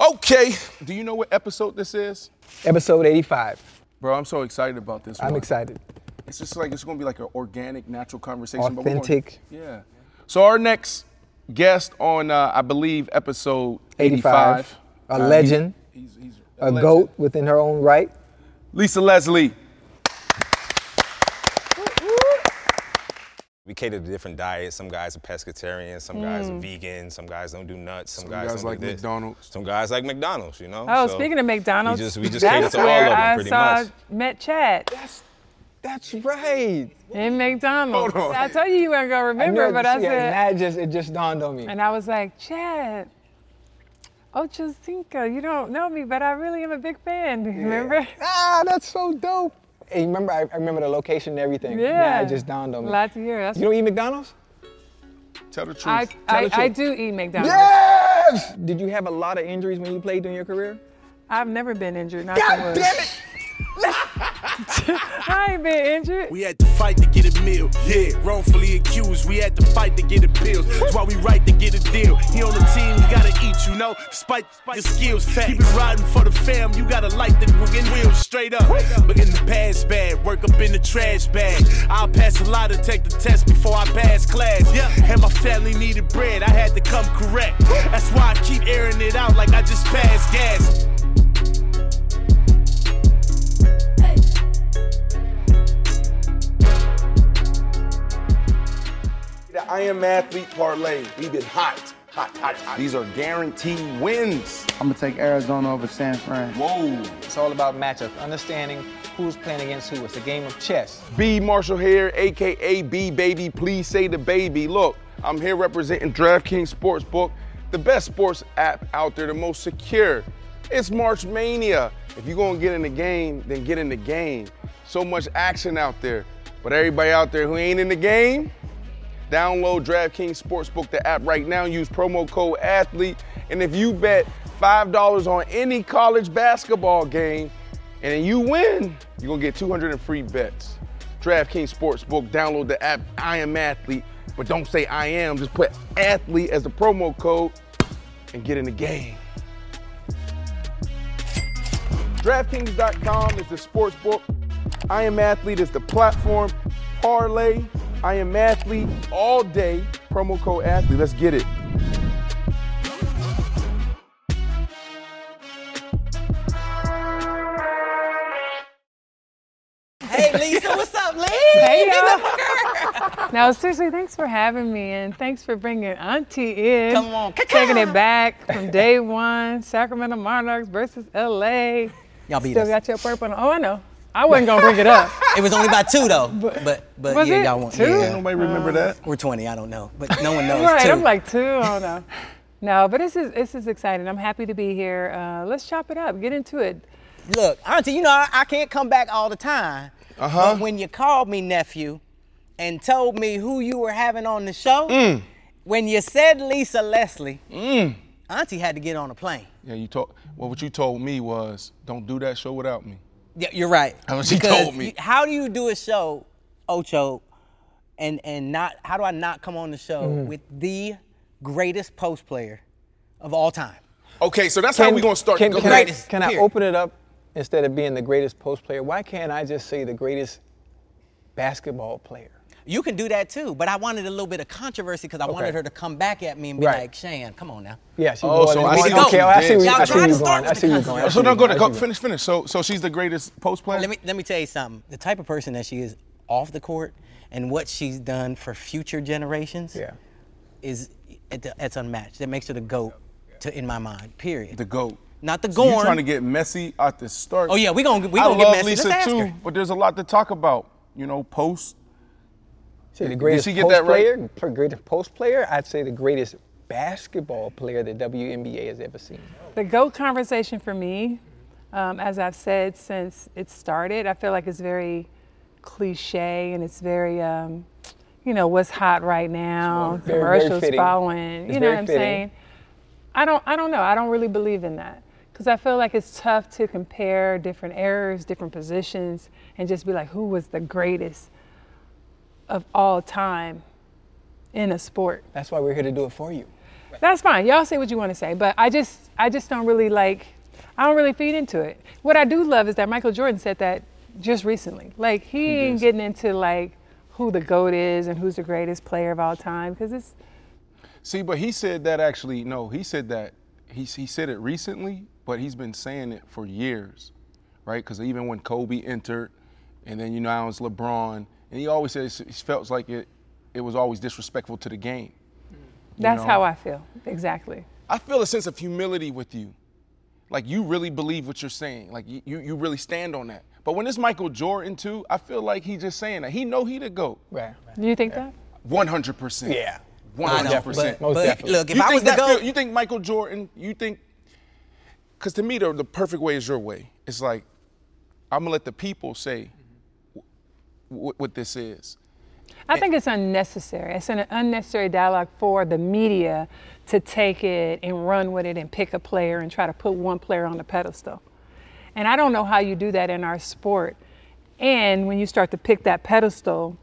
Okay, do you know what episode this is? Episode 85. Bro, I'm so excited about this I'm one. excited. It's just like it's gonna be like an organic, natural conversation. but we're gonna- Authentic. yeah. So our next guest on, uh, I believe, episode 85. 85. A Uh, legend. He's, he's, he's A legend. goat within her own right. Lisa Leslie. We cater to different diets. Some guys are pescatarian, some guys Mm. are vegan, some guys don't do nuts, some, Some guys, guys don't like do this. McDonald's. Some guys like McDonald's, you know. Oh, So speaking of McDonald's, we just we just cater that's to all where of them I pretty saw much. met Chad That's that's right. in McDonald's. Hold on. I told you you weren't gonna I remember, knew- but I said, now it just it just dawned on me. and I was like, Chad, Ocho Cinco, you don't know me, but I really am a big fan. Remember? Ah, that's so dope. Hey, remember I, I remember the location and everything. Now Yeah. it just dawned on me. Glad to hear. That's You don't eat McDonald's? Tell the truth. I, Tell I, the I do eat McDonald's. Yes! Did you have a lot of injuries when you played during your career? I've never been injured. Not God damn it! I ain't been injured. We had to fight to get a meal. Yeah, wrongfully accused. We had to fight to get a appeals. That's why we right to get a deal. He on the team, you gotta eat, you know. Despite your skills, keep it riding for the fam. You gotta light the wing wheels straight up. But in the past bad, work up in the trash bag. I'll pass a lot to take the test before I pass class. Yeah, and my family needed bread. I had to come correct. That's why I keep airing it out like I just passed gas. I am athlete parlay. We've been hot, hot, hot, hot. These are guaranteed wins. I'm gonna take Arizona over San Fran. Whoa. It's all about matchups, understanding who's playing against who. It's a game of chess. B Marshall here, aka B Baby. Please say the baby. Look, I'm here representing DraftKings Sportsbook, the best sports app out there, the most secure. It's March Mania. If you're gonna get in the game, then get in the game. So much action out there. But everybody out there who ain't in the game, download DraftKings Sportsbook, the app right now. Use promo code ATHLETE. And if you bet $5 on any college basketball game and you win, you're going to get 200 in free bets. DraftKings Sportsbook, download the app. I am athlete, but don't say I am. Just put athlete as the promo code and get in the game. DraftKings.com is the sportsbook. I am athlete is the platform. Parlay, I am athlete all day. Promo code athlete. Let's get it. Hey Lisa, what's up, Lee? Hey, y'all. Now, seriously, thanks for having me, and thanks for bringing Auntie in. Come on, Taking it back from day one, Sacramento Monarchs versus LA. Y'all beat Still us. got your purple on. Oh, I know. I wasn't going to bring it up. It was only by two though, but but, Was yeah, it? y'all won. Two? Yeah. Nobody remember that? We're 20. I don't know, but no one knows. right, two. I'm like two. Oh, no. No, but this is this is exciting. I'm happy to be here. Uh, let's chop it up. Get into it. Look, Auntie, you know I, I can't come back all the time. Uh-huh. But when you called me nephew, and told me who you were having on the show, Mm. when you said Lisa Leslie, Auntie had to get on a plane. Yeah, you told. Well, what you told me was, don't do that show without me. Yeah, you're right. That's what she Because told me. you- How do you do a show, Ocho, and and not? How do I not come on the show Mm. with the greatest post player of all time? Okay, so that's how we gonna start. Can, Go can, ahead. I, Greatest, can I period. open it up instead of being the greatest post player? Why can't I just say the greatest basketball player? You can do that too, but I wanted a little bit of controversy because I wanted her to come back at me and be Right. like, "Shan, come on now." Yeah, she Oh, more so than- I see okay, what oh, I you see where did. you- I Y'all trying where to you start going. I with see where you going. I controversy. see So where no, go going. to I go see where you finish, finish. So so she's the greatest post player. Let me let me tell you something. The type of person that she is off the court and what she's done for future generations Yeah. is it, it's unmatched. That makes her the goat to in my mind. Period. the goat. Not the So you Gorn. trying to get messy at the start? Oh, yeah, we gon- we I gon' get love messy. Let's Lisa ask too, her. but there's a lot to talk about. You know, post. Say the Did greatest she get post that right? player, pr- greatest post player. I'd say the greatest basketball player the WNBA has ever seen. The GOAT conversation for me, um, as I've said since it started, I feel like it's very cliche and it's very, um, you know, what's hot right now, Very- very commercials fitting. following. It's you know what I'm fitting. saying? I don't, I don't know. I don't really believe in that because I feel like it's tough to compare different eras, different positions, and just be like, who was the greatest of all time in a sport? That's why we're here to do it for you. That's fine. Y'all say what you want to say, but I just I just don't really like I don't really feed into it. What I do love is that Michael Jordan said that just recently. Like he, ain't getting into like who the GOAT is and who's the greatest player of all time because it's See, but he said that actually. No, he said that. He he said it recently, but he's been saying it for years, right? Because even when Kobe entered, and then you know now it's LeBron, and he always says he felt like it. It was always disrespectful to the game. that's know. how I feel. Exactly. I feel a sense of humility with you. Like you really believe what you're saying. Like you, you, you really stand on that. But when it's Michael Jordan too, I feel like he's just saying that. He know he the GOAT. Right. Do you think that? 100%. Yeah. One I know, hundred percent. but, but definitely. look, if you I think was the goat, feel- you think Michael Jordan? You think? Because to me, the, the perfect way is your way. It's like I'm gonna let the people say wh- what this is. I think it's unnecessary. It's an unnecessary dialogue for the media to take it and run with it and pick a player and try to put one player on the pedestal. And I don't know how you do that in our sport. And when you start to pick that pedestal,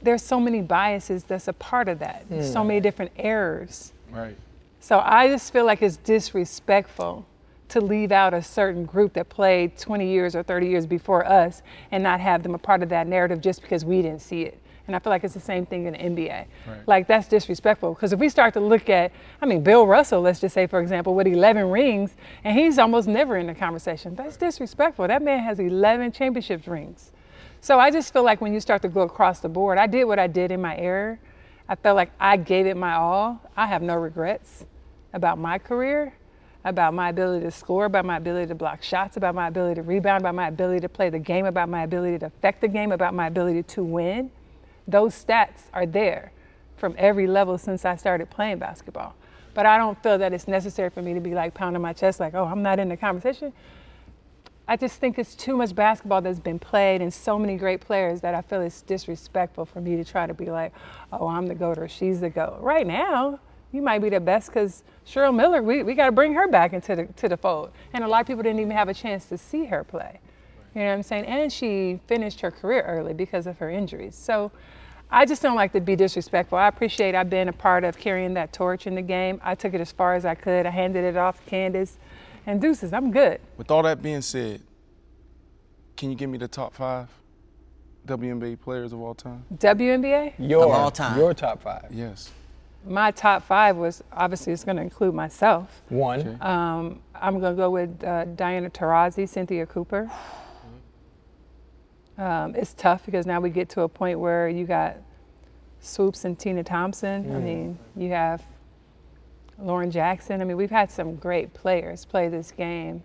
there's so many biases that's a part of that. There's so hmm. many different errors. Right. So I just feel like it's disrespectful to leave out a certain group that played 20 years or 30 years before us and not have them a part of that narrative just because we didn't see it. And I feel like it's the same thing in the NBA. Like that's disrespectful because if we start to look at, I mean, Bill Russell, let's just say for example, with 11 rings, and he's almost never in the conversation. That's disrespectful. That man has 11 championship rings. So I just feel like when you start to go across the board, I did what I did in my era. I felt like I gave it my all. I have no regrets about my career, about my ability to score, about my ability to block shots, about my ability to rebound, about my ability to play the game, about my ability to affect the game, about my ability to win. Those stats are there from every level since I started playing basketball. But I don't feel that it's necessary for me to be like pounding my chest like, oh, I'm not in the conversation. I just think it's too much basketball that's been played and so many great players that I feel it's disrespectful for me to try to be like, oh, I'm the GOAT or she's the GOAT. Right now, you might be the best because Cheryl Miller, we, we got to bring her back into the, to the fold. And a lot of people didn't even have a chance to see her play. You know what I'm saying? And she finished her career early because of her injuries. So I just don't like to be disrespectful. I appreciate I've been a part of carrying that torch in the game. I took it as far as I could. I handed it off to Candace. And deuces, I'm good. With all that being said, can you give me the top five WNBA players of all time? WNBA? Your, all time. Your top five. Yes. My top five was obviously it's going to include myself. One. Um, I'm going to go with uh, Diana Taurasi, Cynthia Cooper. Um, it's tough because now we get to a point where you got Swoopes and Tina Thompson. I mean, you have Lauren Jackson. I mean, we've had some great players play this game.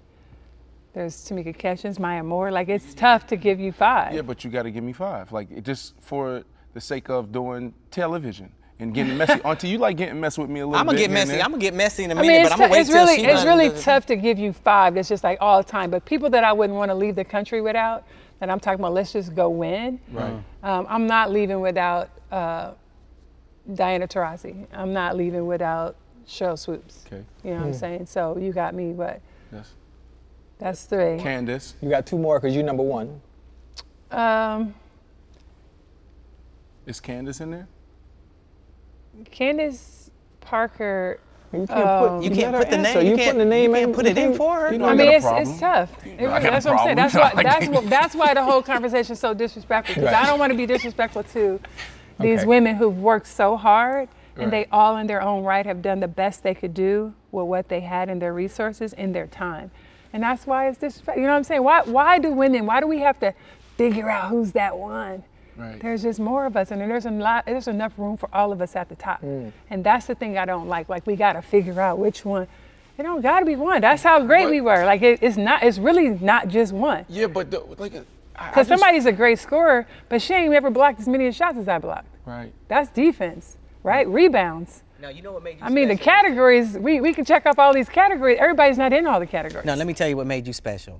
There's Tamika Catchings, Maya Moore. Like, it's tough to give you five. Yeah, but you got to give me five. Like just for the sake of doing television and getting messy. Auntie, you like getting messy with me a little bit. I'm gonna bit. get here and messy. I'm gonna get messy in a I minute, mean, but I'm gonna tou- wait it's till really, she it's runs really the- tough to give you five. That's just like all the time. But people that I wouldn't want to leave the country without, that I'm talking about, let's just go win. Right. Um, I'm not leaving without uh, Diana Taurasi. I'm not leaving without Sheryl Swoopes. Okay. You know what I'm saying? So you got me, but Yes. That's three. Candace. You got two more because you're number one. Um, Is Candace in there? Candace Parker You can't put, um, You can't put the answer. name. You You can't, put the name you can't in. put it in for her. You I don't mean, it's, it's tough. It really, a that's what I'm saying. problem. That's why, that's, what, that's why the whole conversation is so disrespectful. Because I don't want to be disrespectful to these Okay. women who've worked so hard and they all in their own right have done the best they could do with what they had in their resources in their time. And that's why it's disrespectful. You know what I'm saying? Why, why do women, why do we have to figure out who's that one? Right. There's just more of us, and there's a lot. There's enough room for all of us at the top, Mm. and that's the thing I don't like. Like we got to figure out which one. It don't got to be one. That's how great But- we were. Like it, it's not. It's really not just one. Yeah, but the, like, I- I Because somebody's a great scorer, but she ain't ever blocked as many shots as I blocked. Right. That's defense, right? Rebounds. Now you know what made you. I mean, the categories. We, we can check off all these categories. Everybody's not in all the categories. Now let me tell you what made you special.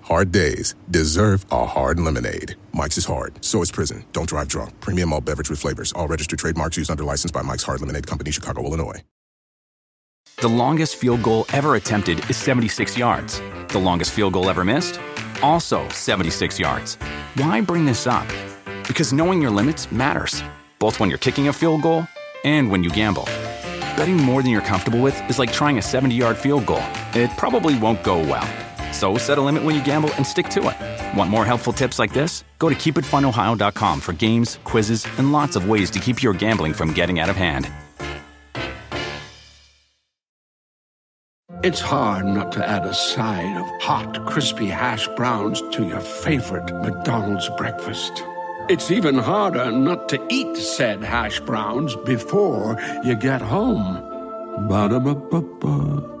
Hard days deserve a hard lemonade. Mike's is hard, so is prison. Don't drive drunk. Premium malt beverage with flavors. All registered trademarks used under license by Mike's Hard Lemonade Company, Chicago, Illinois. The longest field goal ever attempted is 76 yards. The longest field goal ever missed? Also 76 yards. Why bring this up? Because knowing your limits matters, both when you're kicking a field goal and when you gamble. Betting more than you're comfortable with is like trying a 70 yard field goal, it probably won't go well. So set a limit when you gamble and stick to it. Want more helpful tips like this? Go to keepitfunohio.com for games, quizzes, and lots of ways to keep your gambling from getting out of hand. It's hard not to add a side of hot, crispy hash browns to your favorite McDonald's breakfast. It's even harder not to eat said hash browns before you get home. Ba-da-ba-ba-ba.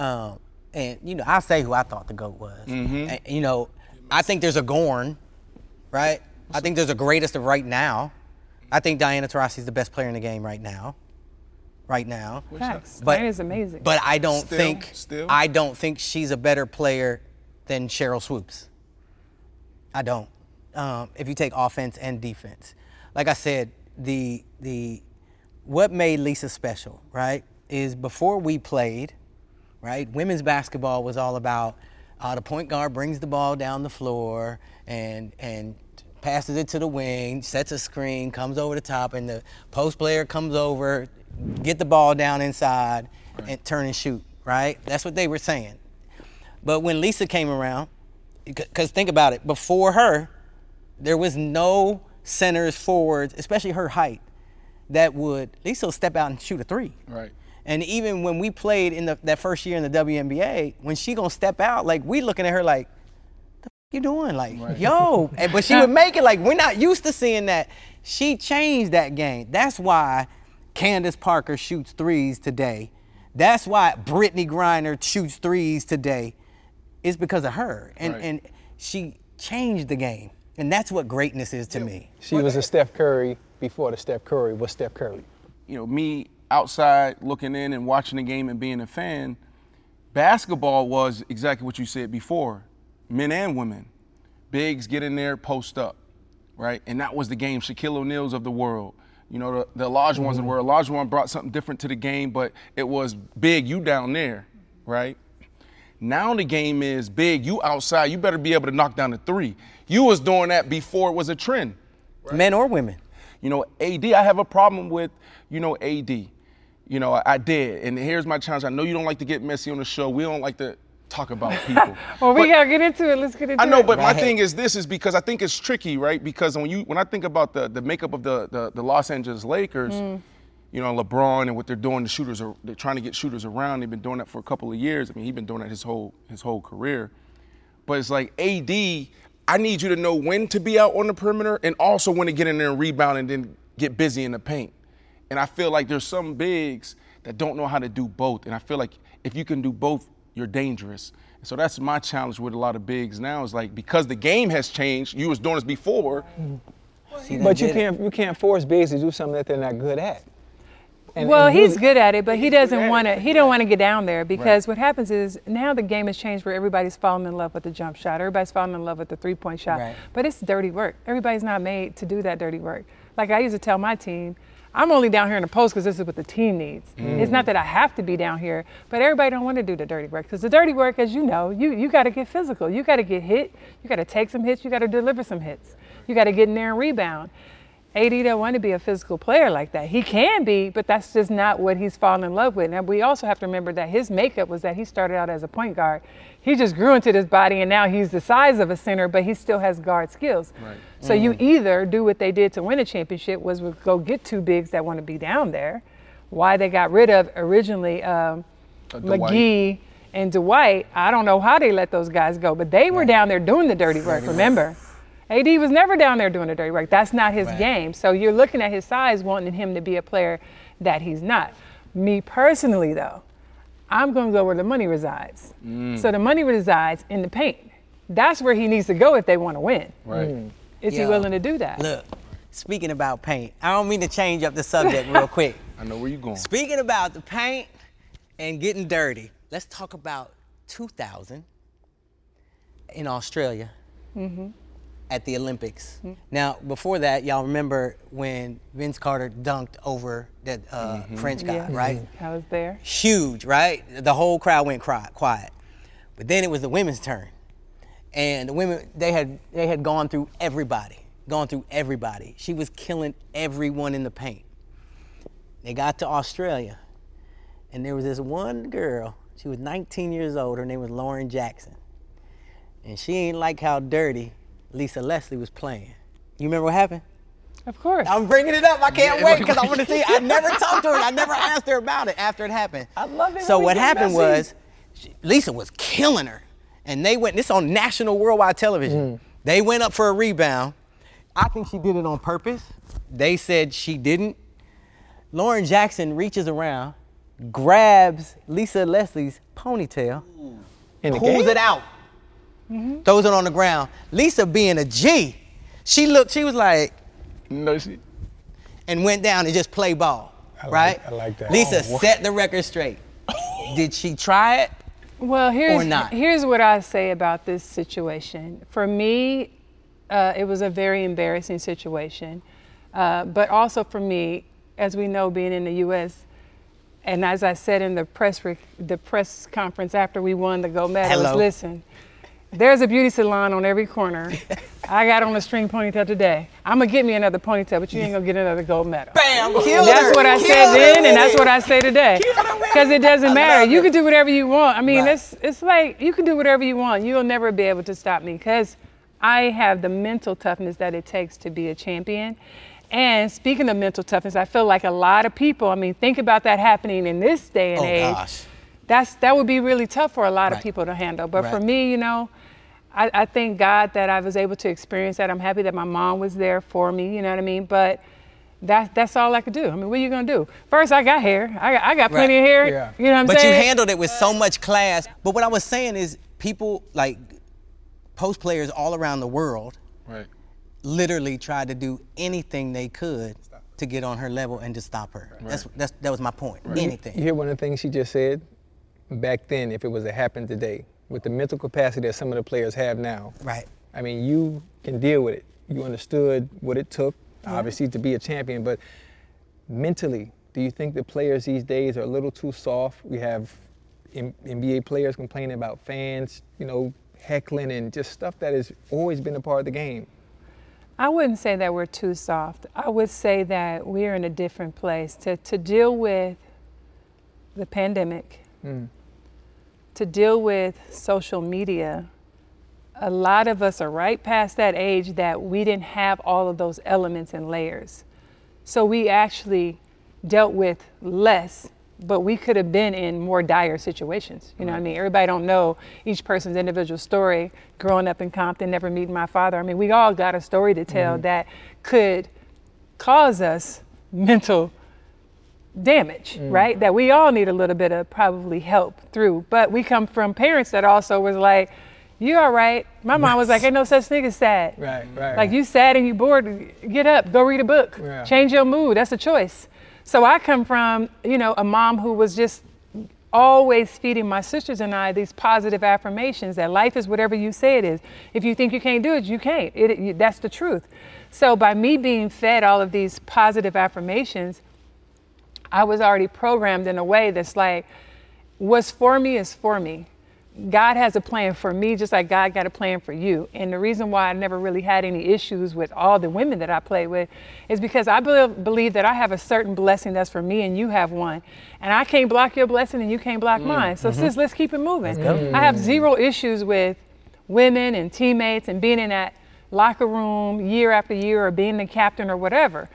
Um, and you know, I'll say who I thought the goat was. And, you know, I think there's a Gorn, right? I think there's a greatest of right now. I think Diana Taurasi is the best player in the game right now. Right now. Facts. But- Diana's amazing. But I don't Still, think still? I don't think she's a better player than Sheryl Swoopes. I don't. Um, if you take offense and defense, like I said, the the what made Lisa special, right, is before we played, right, women's basketball was all about uh, the point guard brings the ball down the floor and and passes it to the wing, sets a screen, comes over the top, and the post player comes over, get the ball down inside, and turn and shoot, right? That's what they were saying. But when Lisa came around, because think about it, before her, there was no centers, forwards, especially her height, that would Lisa step out and shoot a three. Right. And even when we played in the, that first year in the WNBA, when she gonna step out, like we looking at her like, what the f- you doing? Like, yo, and, but she would make it like we're not used to seeing that. She changed that game. That's why Candace Parker shoots threes today. That's why Brittney Griner shoots threes today. It's because of her. And Right. and she changed the game. And that's what greatness is to me. She was a Steph Curry before the Steph Curry was Steph Curry. you know, me outside looking in and watching the game and being a fan, basketball was exactly what you said before men and women. Bigs get in there, post up, right? And that was the game. Shaquille O'Neal's of the world. You know, the, the large ones the mm-hmm. world. Large one brought something different to the game, but it was big, you down there, right? Now the game is big, you outside, you better be able to knock down the three. You was doing that before it was a trend. Men or women. You know, AD, I have a problem with, you know, AD. You know, I, did. And here's my challenge. I know you don't like to get messy on the show. We don't like to talk about people. well, we But- gotta get into it. Let's get into it. I it. know, but my thing is this is because I think it's tricky, right? Because when you when I think about the the makeup of the the, the Los Angeles Lakers, Mm. you know, LeBron and what they're doing, the shooters are they're trying to get shooters around. They've been doing that for a couple of years. I mean, he's been doing that his whole his whole career. But it's like AD, I need you to know when to be out on the perimeter and also when to get in there and rebound and then get busy in the paint. And I feel like there's some bigs that don't know how to do both. And I feel like if you can do both, you're dangerous. So that's my challenge with a lot of bigs now is like because the game has changed, you was doing this before. but you can't you can't force bigs to do something that they're not good at. And, well, and he's good at it, but he doesn't want to. He don't want to get down there because right. what happens is now the game has changed where everybody's falling in love with the jump shot. Everybody's falling in love with the three-point shot. Right. But it's dirty work. Everybody's not made to do that dirty work. Like I used to tell my team, I'm only down here in the post because this is what the team needs. Mm. It's not that I have to be down here, but everybody don't want to do the dirty work because the dirty work, as you know, you you got to get physical. You got to get hit. You got to take some hits. You got to deliver some hits. You got to get in there and rebound. AD don't want to be a physical player like that. He can be, but that's just not what he's fallen in love with. And we also have to remember that his makeup was that he started out as a point guard. He just grew into this body, and now he's the size of a center, but he still has guard skills. Right. So mm. you either do what they did to win a championship was go get two bigs that want to be down there. Why they got rid of originally um, McGee and Dwight, I don't know how they let those guys go, but they were right. down there doing the dirty work. Remember. AD was never down there doing the dirty work. That's not his right. game. So you're looking at his size, wanting him to be a player that he's not. Me personally, though, I'm going to go where the money resides. Mm. So the money resides in the paint. That's where he needs to go if they want to win. Right. Mm. Is Yo, he willing to do that? Look, speaking about paint, I don't mean to change up the subject real quick. I know where you're going. Speaking about the paint and getting dirty, let's talk about 2000 in Australia. Mm-hmm at the Olympics. Mm-hmm. Now, before that, y'all remember when Vince Carter dunked over that uh, mm-hmm. French guy, yeah. right? I was there. Huge, right? The whole crowd went quiet. But then it was the women's turn, and the women they had they had gone through everybody, gone through everybody. She was killing everyone in the paint. They got to Australia, and there was this one girl. She was 19 years old. Her name was Lauren Jackson, and she ain't like how dirty Lisa Leslie was playing. You remember what happened? Of course. I'm bringing it up. I can't wait because I want to see. I never talked to her. I never asked her about it after it happened. I love it. So what happened was, Lisa was killing her, and they went. This on national worldwide television. Mm. They went up for a rebound. I think she did it on purpose. They said she didn't. Lauren Jackson reaches around, grabs Lisa Leslie's ponytail, and pulls it out mm-hmm. throws it on the ground. Lisa being a G, she looked, she was like, no, she, and went down and just play ball, I right? Like, I like that. Lisa oh, set the record straight. Did she try it? Well, here's here's what I say about this situation. For me, uh, it was a very embarrassing situation, uh, but also for me, as we know, being in the U.S. And as I said in the press rec- the press conference after we won the gold medal, Hello. listen, there's a beauty salon on every corner. I got on a string ponytail today. I'm gonna get me another ponytail, but you ain't gonna get another gold medal. Bam! Kill that's her. what I Kill said then, and that's what I say today. Because it doesn't matter. You can do whatever you want. I mean, right. it's it's like you can do whatever you want. You'll never be able to stop me because I have the mental toughness that it takes to be a champion. And speaking of mental toughness, I feel like a lot of people. I mean, think about that happening in this day and oh, age. Gosh. That's that would be really tough for a lot right. of people to handle. But right. for me, you know I, I, thank God that I was able to experience that. I'm happy that my mom was there for me, you know what I mean? But that, that's all I could do. I mean, what are you gonna do? First, I got hair. I got, I got plenty right. of hair. Yeah. You know what I'm but saying? But you handled it with so much class. But what I was saying is, people like post players all around the world, right. literally tried to do anything they could to get on her level and to stop her. Right. That's, that's that was my point. Right. Anything. You hear one of the things she just said? Back then, if it was to happen today, with the mental capacity that some of the players have now. Right. I mean, you can deal with it. You understood what it took, yeah. obviously, to be a champion, but mentally, do you think the players these days are a little too soft? We have NBA players complaining about fans, you know, heckling and just stuff that has always been a part of the game. I wouldn't say that we're too soft. I would say that we're in a different place to, to deal with the pandemic. Mm to deal with social media, a lot of us are right past that age that we didn't have all of those elements and layers. So we actually dealt with less but we could have been in more dire situations. You know what I mean? Everybody don't know each person's individual story. Growing up in Compton, never meeting my father. I mean, we all got a story to tell Mm-hmm. that could cause us mental damage, Mm. right? That we all need a little bit of probably help through. But we come from parents that also was like, "You all right?" My mom was like, "Ain't no such thing as sad." Right, right. Like you sad and you bored, get up, go read a book, Yeah. change your mood. That's a choice. So I come from, you know, a mom who was just always feeding my sisters and I these positive affirmations that life is whatever you say it is. If you think you can't do it, you can't. It, it- that's the truth. So by me being fed all of these positive affirmations, I was already programmed in a way that's like, what's for me is for me. God has a plan for me, just like God got a plan for you. And the reason why I never really had any issues with all the women that I played with is because I be- believe that I have a certain blessing that's for me and you have one. And I can't block your blessing and you can't block mm, mine. So, mm-hmm. sis, let's keep it moving. go. I have zero issues with women and teammates and being in that locker room year after year or being the captain or whatever.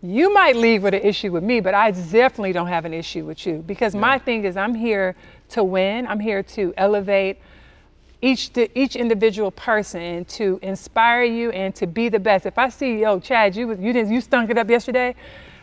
You might leave with an issue with me, but I definitely don't have an issue with you because my thing is I'm here to win. I'm here to elevate each each individual person to inspire you and to be the best. If I see, yo, Chad, you you didn't you stunk it up yesterday,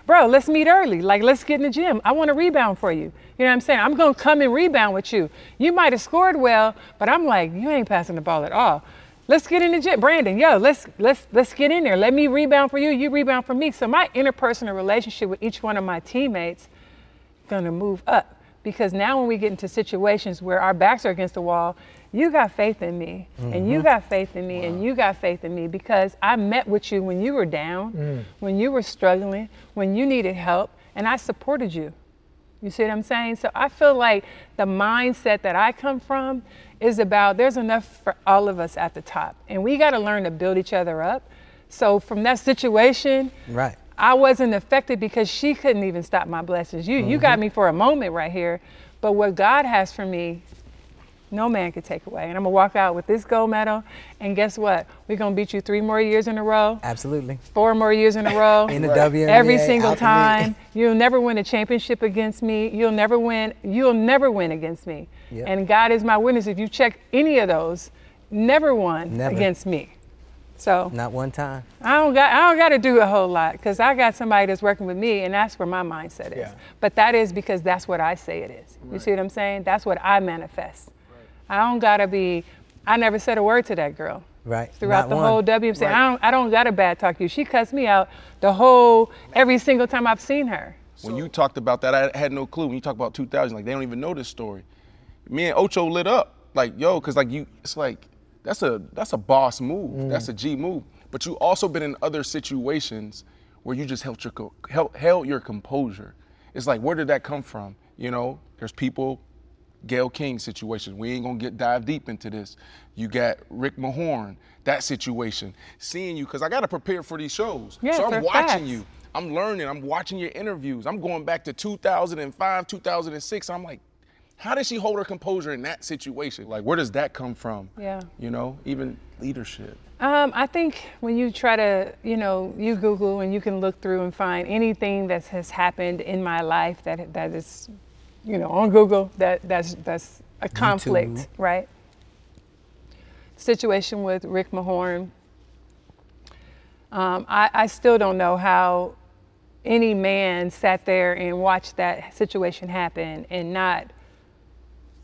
bro. Let's meet early. Like let's get in the gym. I want to rebound for you. You know what I'm saying? I'm gonna come and rebound with you. You might have scored well, but I'm like, you ain't passing the ball at all. Let's get in the gym, Brandon. Yo, let's let's let's get in there. Let me rebound for you. You rebound for me. So my interpersonal relationship with each one of my teammates gonna move up because now when we get into situations where our backs are against the wall you got faith in me and you mm-hmm. got faith in me and you got faith in me because i met with you when you were down mm. when you were struggling when you needed help and i supported you you see what i'm saying so i feel like the mindset that i come from is about there's enough for all of us at the top and we got to learn to build each other up so from that situation Right. I wasn't affected because she couldn't even stop my blessings. You you got mm-hmm. me for a moment right here, but what God has for me, no man could take away. And I'm gonna walk out with this gold medal. And guess what? We're gonna beat you three more years in a row, Absolutely. four more years in a row. In the WNBA, Every single out the time. You'll never win a championship against me. You'll never win. You'll never win against me. Yep. And God is my witness. If you check any of those, never won Never. against me. So Not one time. I don't got I don't got to do a whole lot because I got somebody that's working with me, and that's where my mindset is. Yeah. But that is because that's what I say it is. You see what I'm saying? That's what I manifest. I don't gotta be. I never said a word to that girl Right. throughout Not the one. whole WMC. I don't I don't gotta bad talk you. She cussed me out the whole every single time I've seen her. When you talked about that, I had no clue. When you talk about 2000, like they don't even know this story. Me and Ocho lit up, like yo, cause like you, it's like that's a that's a boss move. Mm. That's a G move. But you also been in other situations where you just held your co- held, held your composure. It's like where did that come from? You know, there's people. Gayle King situation. We ain't gonna get dive deep into this. You got Rick Mahorn, that situation. Seeing you, cause I gotta prepare for these shows. Yes, so I'm watching facts. you. I'm learning. I'm watching your interviews. I'm going back to 2005, 2006. I'm like, how did she hold her composure in that situation? Like, where does that come from? Yeah. You know, even leadership. Um, I think when you try to, you know, you Google and you can look through and find anything that has happened in my life that that is, you know, on Google that that's that's a conflict, right? Situation with Rick Mahorn. Um, I, I still don't know how any man sat there and watched that situation happen and not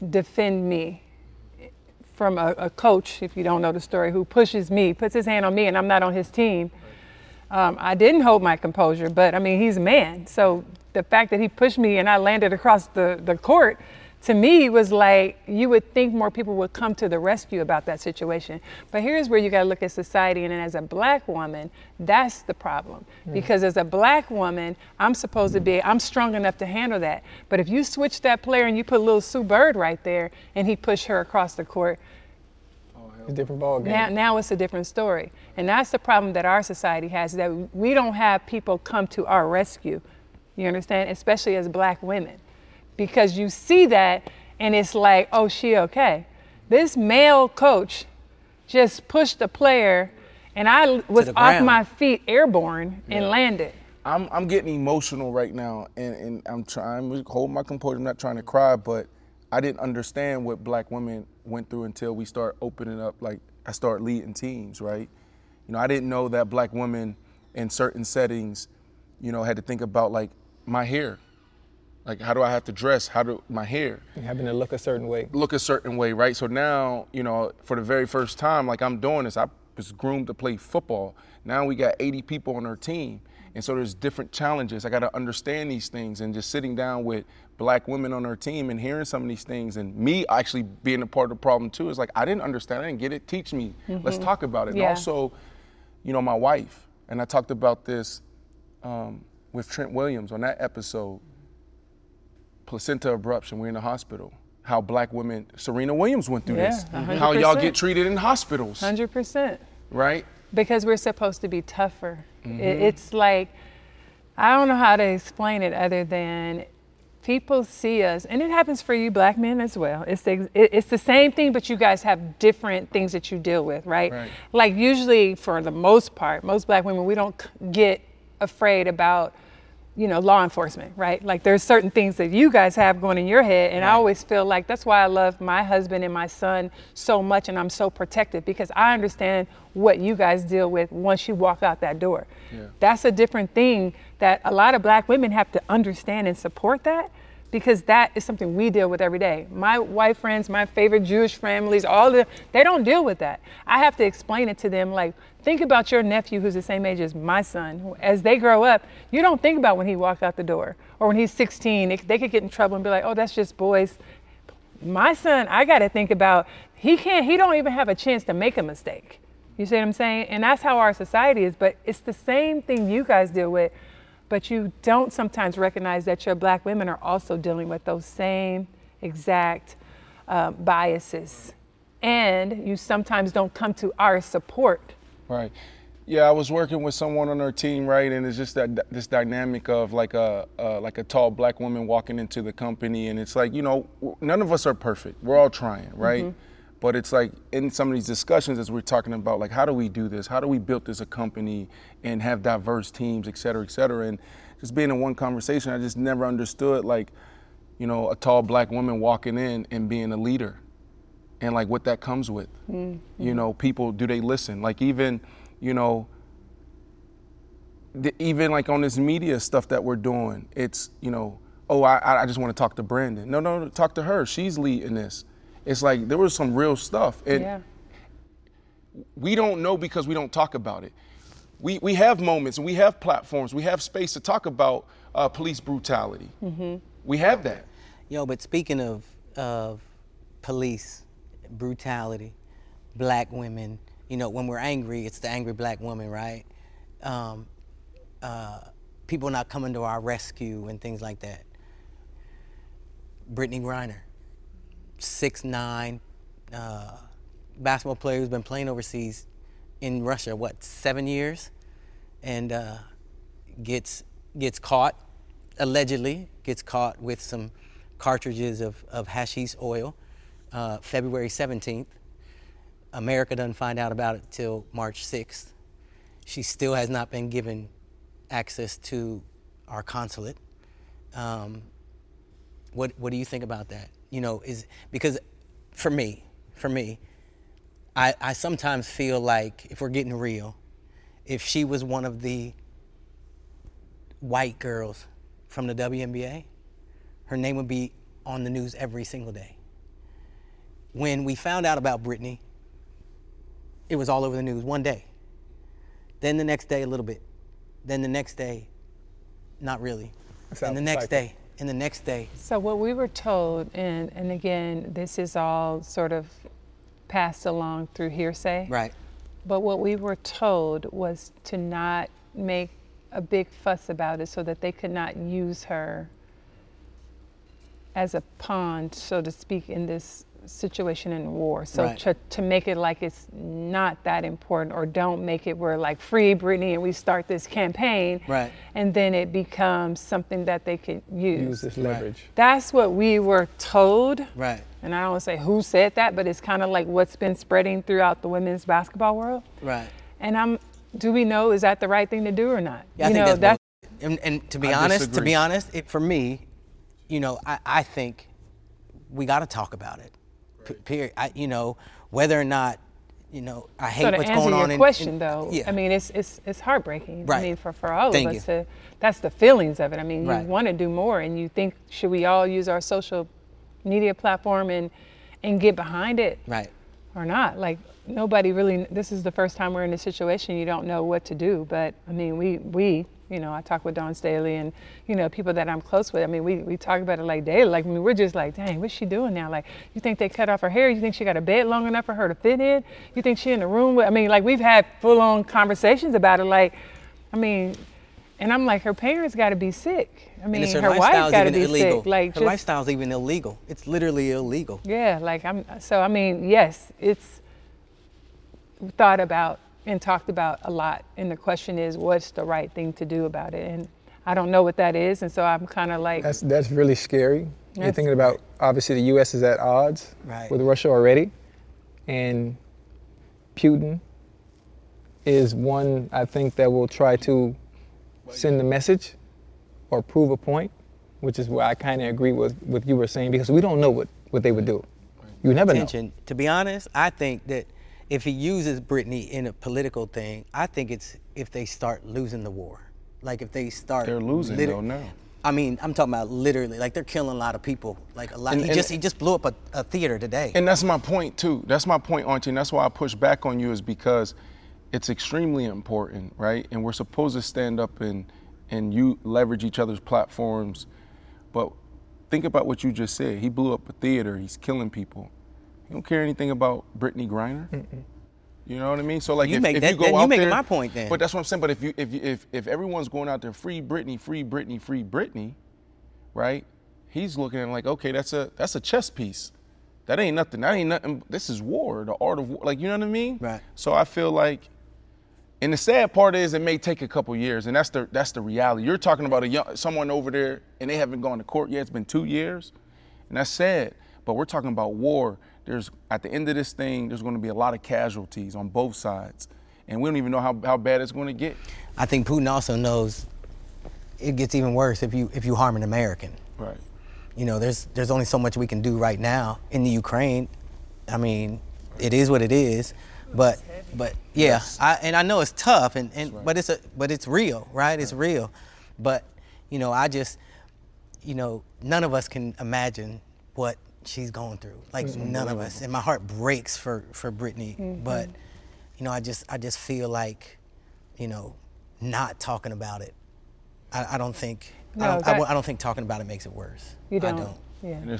defend me from a, a coach, if you don't know the story, who pushes me, puts his hand on me, and I'm not on his team. Um, I didn't hold my composure, but I mean, he's a man. So the fact that he pushed me and I landed across the, the court, to me, was like you would think more people would come to the rescue about that situation. But here's where you got to look at society, and then as a black woman, that's the problem. Mm. Because as a black woman, I'm supposed to be, I'm strong enough to handle that. But if you switch that player and you put little Sue Bird right there, and he pushed her across the court, It's a different ball game. now, now it's a different story. And that's the problem that our society has that we don't have people come to our rescue. You understand? Especially as black women. Because you see that and it's like, oh, she okay. This male coach just pushed a player and I was off my feet airborne and landed. I'm I'm getting emotional right now, and, and I'm trying to hold my composure. I'm not trying to cry, but I didn't understand what black women went through until we start opening up. Like I start leading teams, right? You know, I didn't know that black women in certain settings, you know, had to think about like my hair. Like how do I have to dress? How do my hair? Having to look a certain way. Look a certain way, right? So now, you know, for the very first time, like I'm doing this, I was groomed to play football. Now we got 80 people on our team. And so there's different challenges. I got to understand these things and just sitting down with black women on our team and hearing some of these things and me actually being a part of the problem too is like I didn't understand, I didn't get it. Teach me. Mm-hmm. Let's talk about it. Yeah. And also, you know, my wife and I talked about this um, with Trent Williams on that episode. Placenta abruption. We're in the hospital. How black women, Serena Williams went through yeah, this. 100%. How y'all get treated in hospitals. Hundred percent. Right. Because we're supposed to be tougher. Mm-hmm. It's like I don't know how to explain it other than people see us, and it happens for you black men as well. It's the, it's the same thing, but you guys have different things that you deal with, right? right? Like usually, for the most part, most black women, we don't get afraid about you know, law enforcement, right? Like there's certain things that you guys have going in your head. And right. I always feel like that's why I love my husband and my son so much and I'm so protective because I understand what you guys deal with once you walk out that door. Yeah. That's a different thing that a lot of black women have to understand and support that because that is something we deal with every day. My white friends, my favorite Jewish families, all the they don't deal with that. I have to explain it to them like think about your nephew who's the same age as my son. As they grow up, you don't think about when he walks out the door or when he's 16, they could get in trouble and be like, "Oh, that's just boys." My son, I got to think about he can't he don't even have a chance to make a mistake. You see what I'm saying? And that's how our society is, but it's the same thing you guys deal with but you don't sometimes recognize that your black women are also dealing with those same exact uh, biases. And you sometimes don't come to our support. Right. Yeah, I was working with someone on our team, right, and it's just that this dynamic of like a uh, like a tall black woman walking into the company, and it's like you know none of us are perfect. We're all trying, right? Mm-hmm. But it's like in some of these discussions as we're talking about like how do we do this? How do we build this a company and have diverse teams, et cetera, et cetera. And just being in one conversation, I just never understood like, you know, a tall black woman walking in and being a leader and like what that comes with. Mm-hmm. You know, people do they listen? Like even, you know, the, even like on this media stuff that we're doing, it's, you know, oh, I, I just want to talk to Brandon. No, no, talk to her. She's leading this it's like there was some real stuff. And yeah. we don't know because we don't talk about it. We, we have moments and we have platforms, we have space to talk about uh, police brutality. Mm-hmm. We have that. Yo, but speaking of, of police brutality, black women, you know, when we're angry, it's the angry black woman, right? Um, uh, people not coming to our rescue and things like that. Brittany Griner, six nine uh, basketball player who's been playing overseas in Russia, what seven years, and uh, gets gets caught allegedly gets caught with some cartridges of, of hashish oil uh, February 17th. America doesn't find out about it till March 6th. She still has not been given access to our consulate. Um, what, what do you think about that? You know, is because for me, for me, I, I sometimes feel like if we're getting real, if she was one of the white girls from the WNBA, her name would be on the news every single day. When we found out about Brittney, it was all over the news one day. Then the next day, a little bit. Then the next day, not really. And the next day, and the next day. So what we were told, and, and again, this is all sort of passed along through hearsay. Right. But what we were told was to not make a big fuss about it so that they could not use her as a pawn, so to speak, in this situation in war. So right. to, to make it like it's not that important or don't make it where like free Brittney and we start this campaign right. and then it becomes something that they could use. Use this leverage. Right. That's what we were told. Right. And I don't say who said that, but it's kind of like what's been spreading throughout the women's basketball world. Right. And I'm do we know is that the right thing to do or not? Yeah, I you think know, that's, and, and to be I honest, to be honest, it, for me, you know, I, I think we got to talk about it. Period. I, you know, whether or not, you know, I hate so to what's answer going your on. in- question, in, though, yeah. I mean, it's it's it's heartbreaking. Right. I mean, for, for all Thank of us you. to, that's the feelings of it. I mean, Right. you want to do more, and you think should we all use our social media platform and and get behind it right. or not? Like nobody really. This is the first time we're in a situation. You don't know what to do. But I mean, we we. You know, I talk with Dawn Staley and, you know, people that I'm close with. I mean, we, we talk about it like daily. Like, I mean, we're just like, dang, what's she doing now? Like, you think they cut off her hair? You think she got a bed long enough for her to fit in? You think she in the room with, I mean, like, we've had full on conversations about it. Like, I mean, and I'm like, her parents got to be sick. I mean, her, her wife got to even be illegal. sick. Like, her just, lifestyle's even illegal. It's literally illegal. yeah, like I'm so I mean, yes, it's thought about and talked about a lot. And the question is what's the right thing to do about it? And I don't know what that is, and so I'm kind of like That's that's really scary. You're thinking about obviously the U.S. is at odds Right. with Russia already, and Putin is one I think that will try to send the message or prove a point, which is where I kind of agree with what you were saying because we don't know what, what they would do. You never know. To be honest, I think that if he uses Brittney in a political thing, I think it's if they start losing the war. Like if they start They're losing, liter- though, now. I mean, I'm talking about literally. Like they're killing a lot of people. Like a lot. And- he and- just he just blew up a, a theater today. And that's my point too. That's my point, Auntie. And that's why I push back on you is because it's extremely important, right? And we're supposed to stand up and and you leverage each other's platforms. But think about what you just said. He blew up a theater. He's killing people. He don't care anything about Brittney Griner. You know what I mean? So like You if, make if that- you go then you out making there, my point then. But that's what I'm saying. But if you if you, if if everyone's going out there free Brittney, free Brittney, free Brittney, right? He's looking at like, okay, that's a that's a chess piece. That ain't nothing. That ain't nothing. This is war, the art of war. Like you know what I mean? Right. So I feel like, and the sad part is it may take a couple years, and that's the that's the reality. You're talking about a young someone over there, and they haven't gone to court yet. It's been two years, and that's sad. But we're talking about war. There's at the end of this thing, there's going to be a lot of casualties on both sides, and we don't even know how, how bad it's going to get. I think Putin also knows it gets even worse if you if you harm an American. Right. You know, there's there's only so much we can do right now in the Ukraine. I mean, it is what it is. But but yeah, I, and I know it's tough and, and but it's a but it's real, right? It's real. But you know, I just you know, none of us can imagine what she's going through. Like It's none of us. And my heart breaks for for Brittney. Mhm. But you know, I just I just feel like, you know, not talking about it. I, I don't think No, I, don't, that- won't- I don't think talking about it makes it worse. You I don't. don't. Yeah.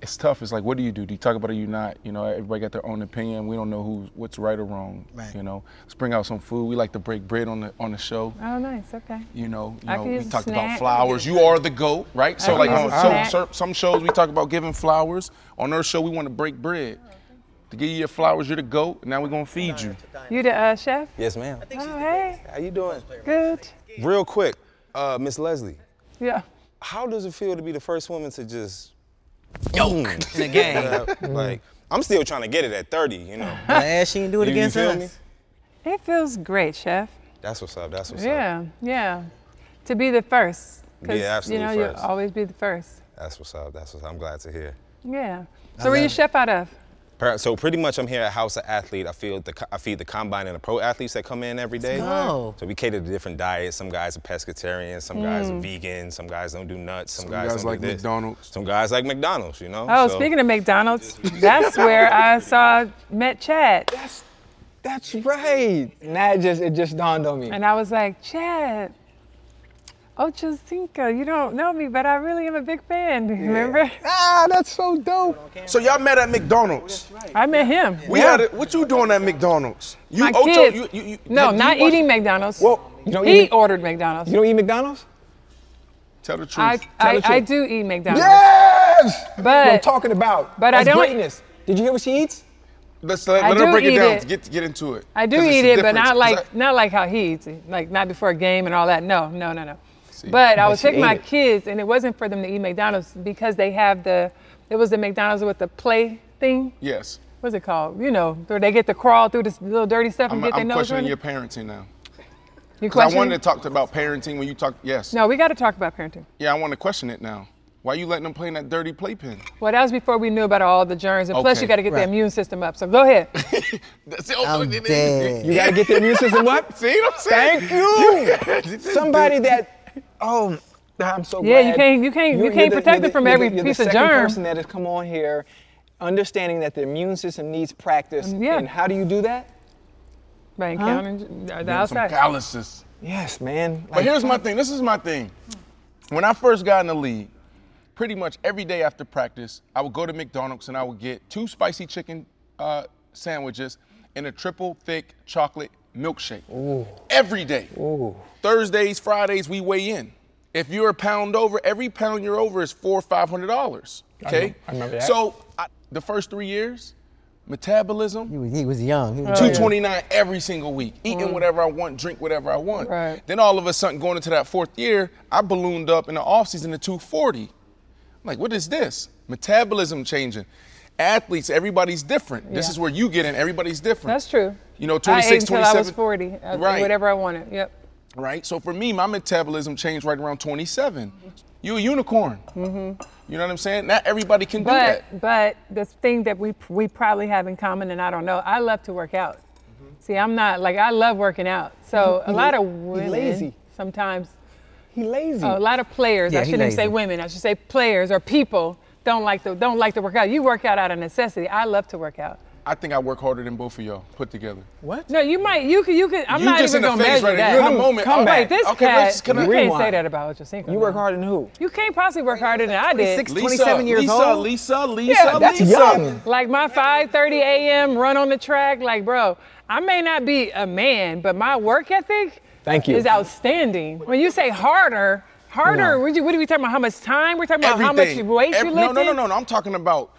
And it's it's tough. It's like, what do you do? Do you talk about it or you not? You know, everybody got their own opinion. We don't know who's what's right or wrong. Right. You know, let's bring out some food. We like to break bread on the on the show. Oh, nice. Okay. You know, you I know, we use a talked about flowers. You are the goat, right? So like could on some, snack. some some shows we talk about giving flowers. On our show we want to break bread. To give you your flowers, you're the goat. Now we're gonna feed you. You the uh, chef? Yes, ma'am. Oh, hey. How you doing? Good. Real quick, uh, Miss Leslie. Yeah. How does it feel to be the first woman to just Yoke boom, in the game. Mm. Like I'm still trying to get it at 30. You know. Glad she didn't do it You- you against feel us. me? It feels great, chef. That's what's up. That's what's up. Yeah, yeah. To be the first. Yeah, absolutely You know, first. you'll always be the first. That's what's up. That's what's. up. I'm glad to hear. Yeah. So where you it. chef out of? Per- So pretty much, I'm here at House of Athlete. I feed the co- I feed the combine and the pro athletes that come in every day. go. So we cater to different diets. Some guys are pescatarian. Some guys are Mm. vegan. Some guys don't do nuts. Some, Some guys, guys don't like do this. McDonald's. Some guys like McDonald's. You know. Oh, So- speaking of McDonald's, that's where I saw met Chad. That's that's right. Now it just it just dawned on me. And I was like, Chad, Ocho Cinco, you don't know me, but I really am a big fan. Remember? Ah, that's so dope. So y'all met at McDonald's. I met him. We yeah. had it. What you doing at McDonald's? You My Ocho, kids. you, you, you, no, you not watched- eating McDonald's. Well, you don't he eat ordered McDonald's. You don't eat McDonald's? Tell the truth. I, Tell I, the I do eat McDonald's. Yes. But- what I'm talking about. but I That's don't- greatness. Did you hear what she eats? Let's let, I let her do break it eat down. it. Get get into it. I do 'Cause it's eat the it, but difference. not 'Cause like I- not like how he eats it. Like not before a game and all that. No, no, no, no. But I But would she take my it. kids, and it wasn't for them to eat McDonald's because they have the. It was the McDonald's with the play thing. yes. What's it called? You know, where they get to crawl through this little dirty stuff and I'm, get their I'm nose questioning running. your parenting now. You 'Cause I wanted to talk about parenting when you talk. Yes. No, we got to talk about parenting. Yeah, I want to question it now. Why you letting them play in that dirty playpen? Well, that was before we knew about all the germs, and plus you got to get Right. the immune system up. So go ahead. I'm dead. You got to get the immune system up. See what I'm saying? Thank you. Somebody that, oh, I'm so Yeah, glad. you can't- you can't- you You're- can't the- protect you're it the- from you're every the- you're piece the of second germ. person that has come on here, understanding that the immune system needs practice. Yeah. And how do you do that? By Huh? encountering the Getting some outside. calluses. Yes, man. But here's my thing. This is my thing. When I first got in the league, pretty much every day after practice, I would go to McDonald's and I would get two spicy chicken uh, sandwiches and a triple thick chocolate milkshake. Every day. Thursdays, Fridays, we weigh in. If you're a pound over, every pound you're over is four or five hundred dollars. Okay. I remember that. So I, the first three years, metabolism. He was, he was young. He was Oh, young. 229 every single week, eating mm. whatever I want, drink whatever I want. Right. Then all of a sudden, going into that fourth year, I ballooned up in the offseason to 240. I'm like, what is this? Metabolism changing. Athletes, everybody's different. This is where you get in. Everybody's different. That's true. You know, I 26, ate until I was 40. I- Right. Whatever I wanted. Yep. Right. So for me, my metabolism changed right around 27. You a unicorn. Mm-hmm. You know what I'm saying? Not everybody can do that. But but the thing that we we probably have in common, and I don't know, I love to work out. Mm-hmm. See, I'm not like I love working out. So He- a lot of women lazy. sometimes He lazy. a lot of players. Yeah, I shouldn't even say women. I should say players or people don't like to don't like to work out. You work out out of necessity. I love to work out. I think I work harder than both of y'all put together. what? No, you might. You could. You could. I'm You not just even in the gonna phase measure right now. that. You're in the Come- moment. come All back. Wait, this Okay, cat. let's- can I- you can't Rewind. say that about Ocho Cinco. You work now. harder than who? You can't possibly work harder than I did. 26 27 years Lisa, old. Lisa, Lisa, Yeah, that's Lisa. young. Like my 5:30 a.m. run on the track, like bro, I may not be a man, but my work ethic Thank you. is outstanding. When you say harder, harder, No. what, are we talking about? How much time? We're talking about how much weight Every- you no, lifted? no, no, no, no. I'm talking about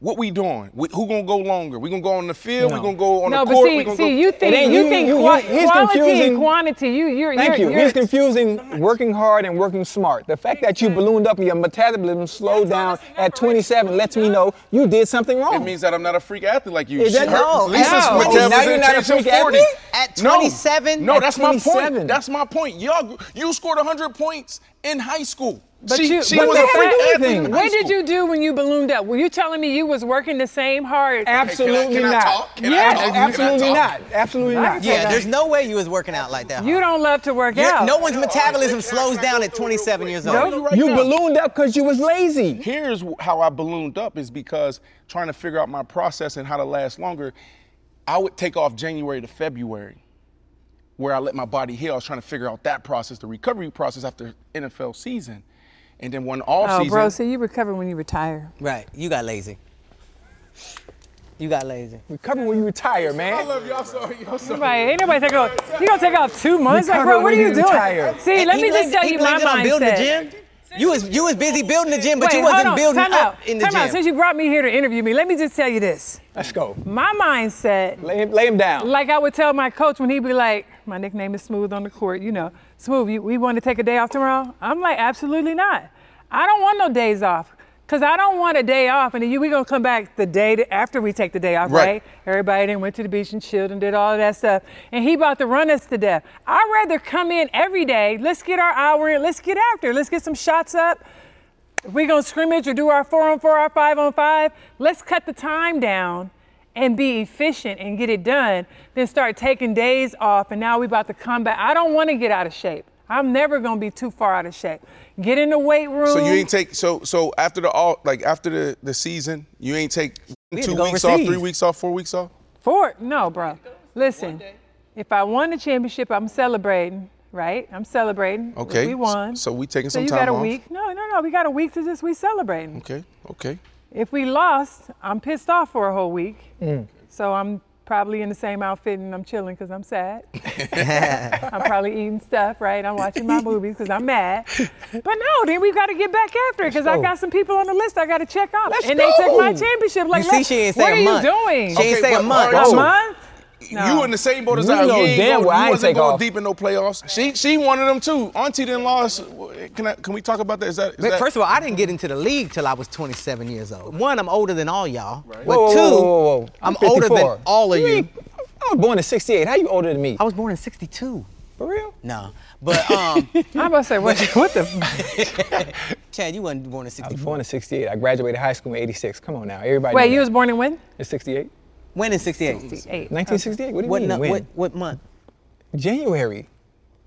what we doing. We, who gonna go longer? We gonna go on the field? No. We gonna go on No, the but court? we see, gonna see, go. you think you, you- think you- qua- you- he's quality confusing- and quantity. You, you're, Thank you're, you. You're, He's confusing working hard and working smart. The fact that you ballooned up and your metabolism slowed down at 27 lets me know you did something wrong. It means that I'm not a freak athlete like you. Is that- Her- No, Lisa's no. metabolism Now you're not a freak 40. athlete? At 27? No, At that's my point. That's my point. Y'all, you scored 100 points in high school. But she, you, she but was the a freak athlete What did you do when you ballooned up? Were you telling me you was working the same hard? Absolutely can I not. talk? Can I talk? Can absolutely not. Absolutely not. Yeah, there's no way you was working out like that. You don't love to work You're- out. no one's metabolism slows down at 27 years old. No. Right you now. ballooned up because you was lazy. Here's how I ballooned up is because trying to figure out my process and how to last longer, I would take off January to February, where I let my body heal. I was trying to figure out that process, the recovery process after NFL season. And then one off Oh, season. bro, see, you recover when you retire. Right, you got lazy. You got lazy. Recover when you retire, man. I love y'all so y'all so Nobody, ain't nobody take off. You gonna take off two months? Like, bro, what are you you doing? retire. See, And let me just tell you my blamed it on building the mindset. gym. You was you was busy building the gym, but Wait, you wasn't on. building time up out. in the time gym. out. Since you brought me here to interview me, let me just tell you this. Let's go. My mindset, Lay him, lay him down. like I would tell my coach when he'd be like, my nickname is Smooth on the court, you know, Smooth, you, we want to take a day off tomorrow? I'm like, absolutely not. I don't want no days off. Cause I don't want a day off, and then you we gonna come back the day to- after we take the day off, Right. right? Everybody then went to the beach and chilled and did all of that stuff, and he about to run us to death. I'd rather come in every day. Let's get our hour in. Let's get after. Let's get some shots up. If we gonna scrimmage or do our four on four, our five on five, let's cut the time down and be efficient and get it done. Then start taking days off, and now we about to come back. I don't want to get out of shape. I'm never gonna be too far out of shape. Get in the weight room. So you ain't take so so after the all like after the the season, you ain't take We two to go weeks off, three weeks off, four weeks off. Four? No, bro. Listen, if I won the championship, I'm celebrating, right? I'm celebrating. Okay. We won. So we taking So some you got a off. week? No, no, no. We got a week to just we celebrating. Okay. Okay. If we lost, I'm pissed off for a whole week. Mm. So I'm probably in the same outfit and I'm chilling because I'm sad. I'm probably eating stuff, right? I'm watching my movies because I'm mad. But no, then we got to get back after it because I got some people on the list I got to check off. Let's and they took my championship. Like, You see, she ain't what say are a month. you doing? She ain't say a month. a so month? You No. in the same boat as You I. know you ain't damn go, well I you ain't wasn't take going off. deep in no playoffs. She she wanted them too. Auntie didn't lost. Can I, can we talk about that? Is that, is But that first of all, I didn't get into the league till I was 27 years old. One, I'm older than all y'all. But Whoa, whoa, two, whoa, whoa, whoa. I'm older than all of you. ain't- I was born in 68. How you older than me? I was born in 62. For real? No, but um, I'm about to say, what, what the? Chad, you wasn't born in I was born in 68. I graduated high school in 86. Come on now. Everybody. Wait, you that. was born in when? in 68? When in '68? 68. 1968? What do you What, mean? no- when? what what month? January.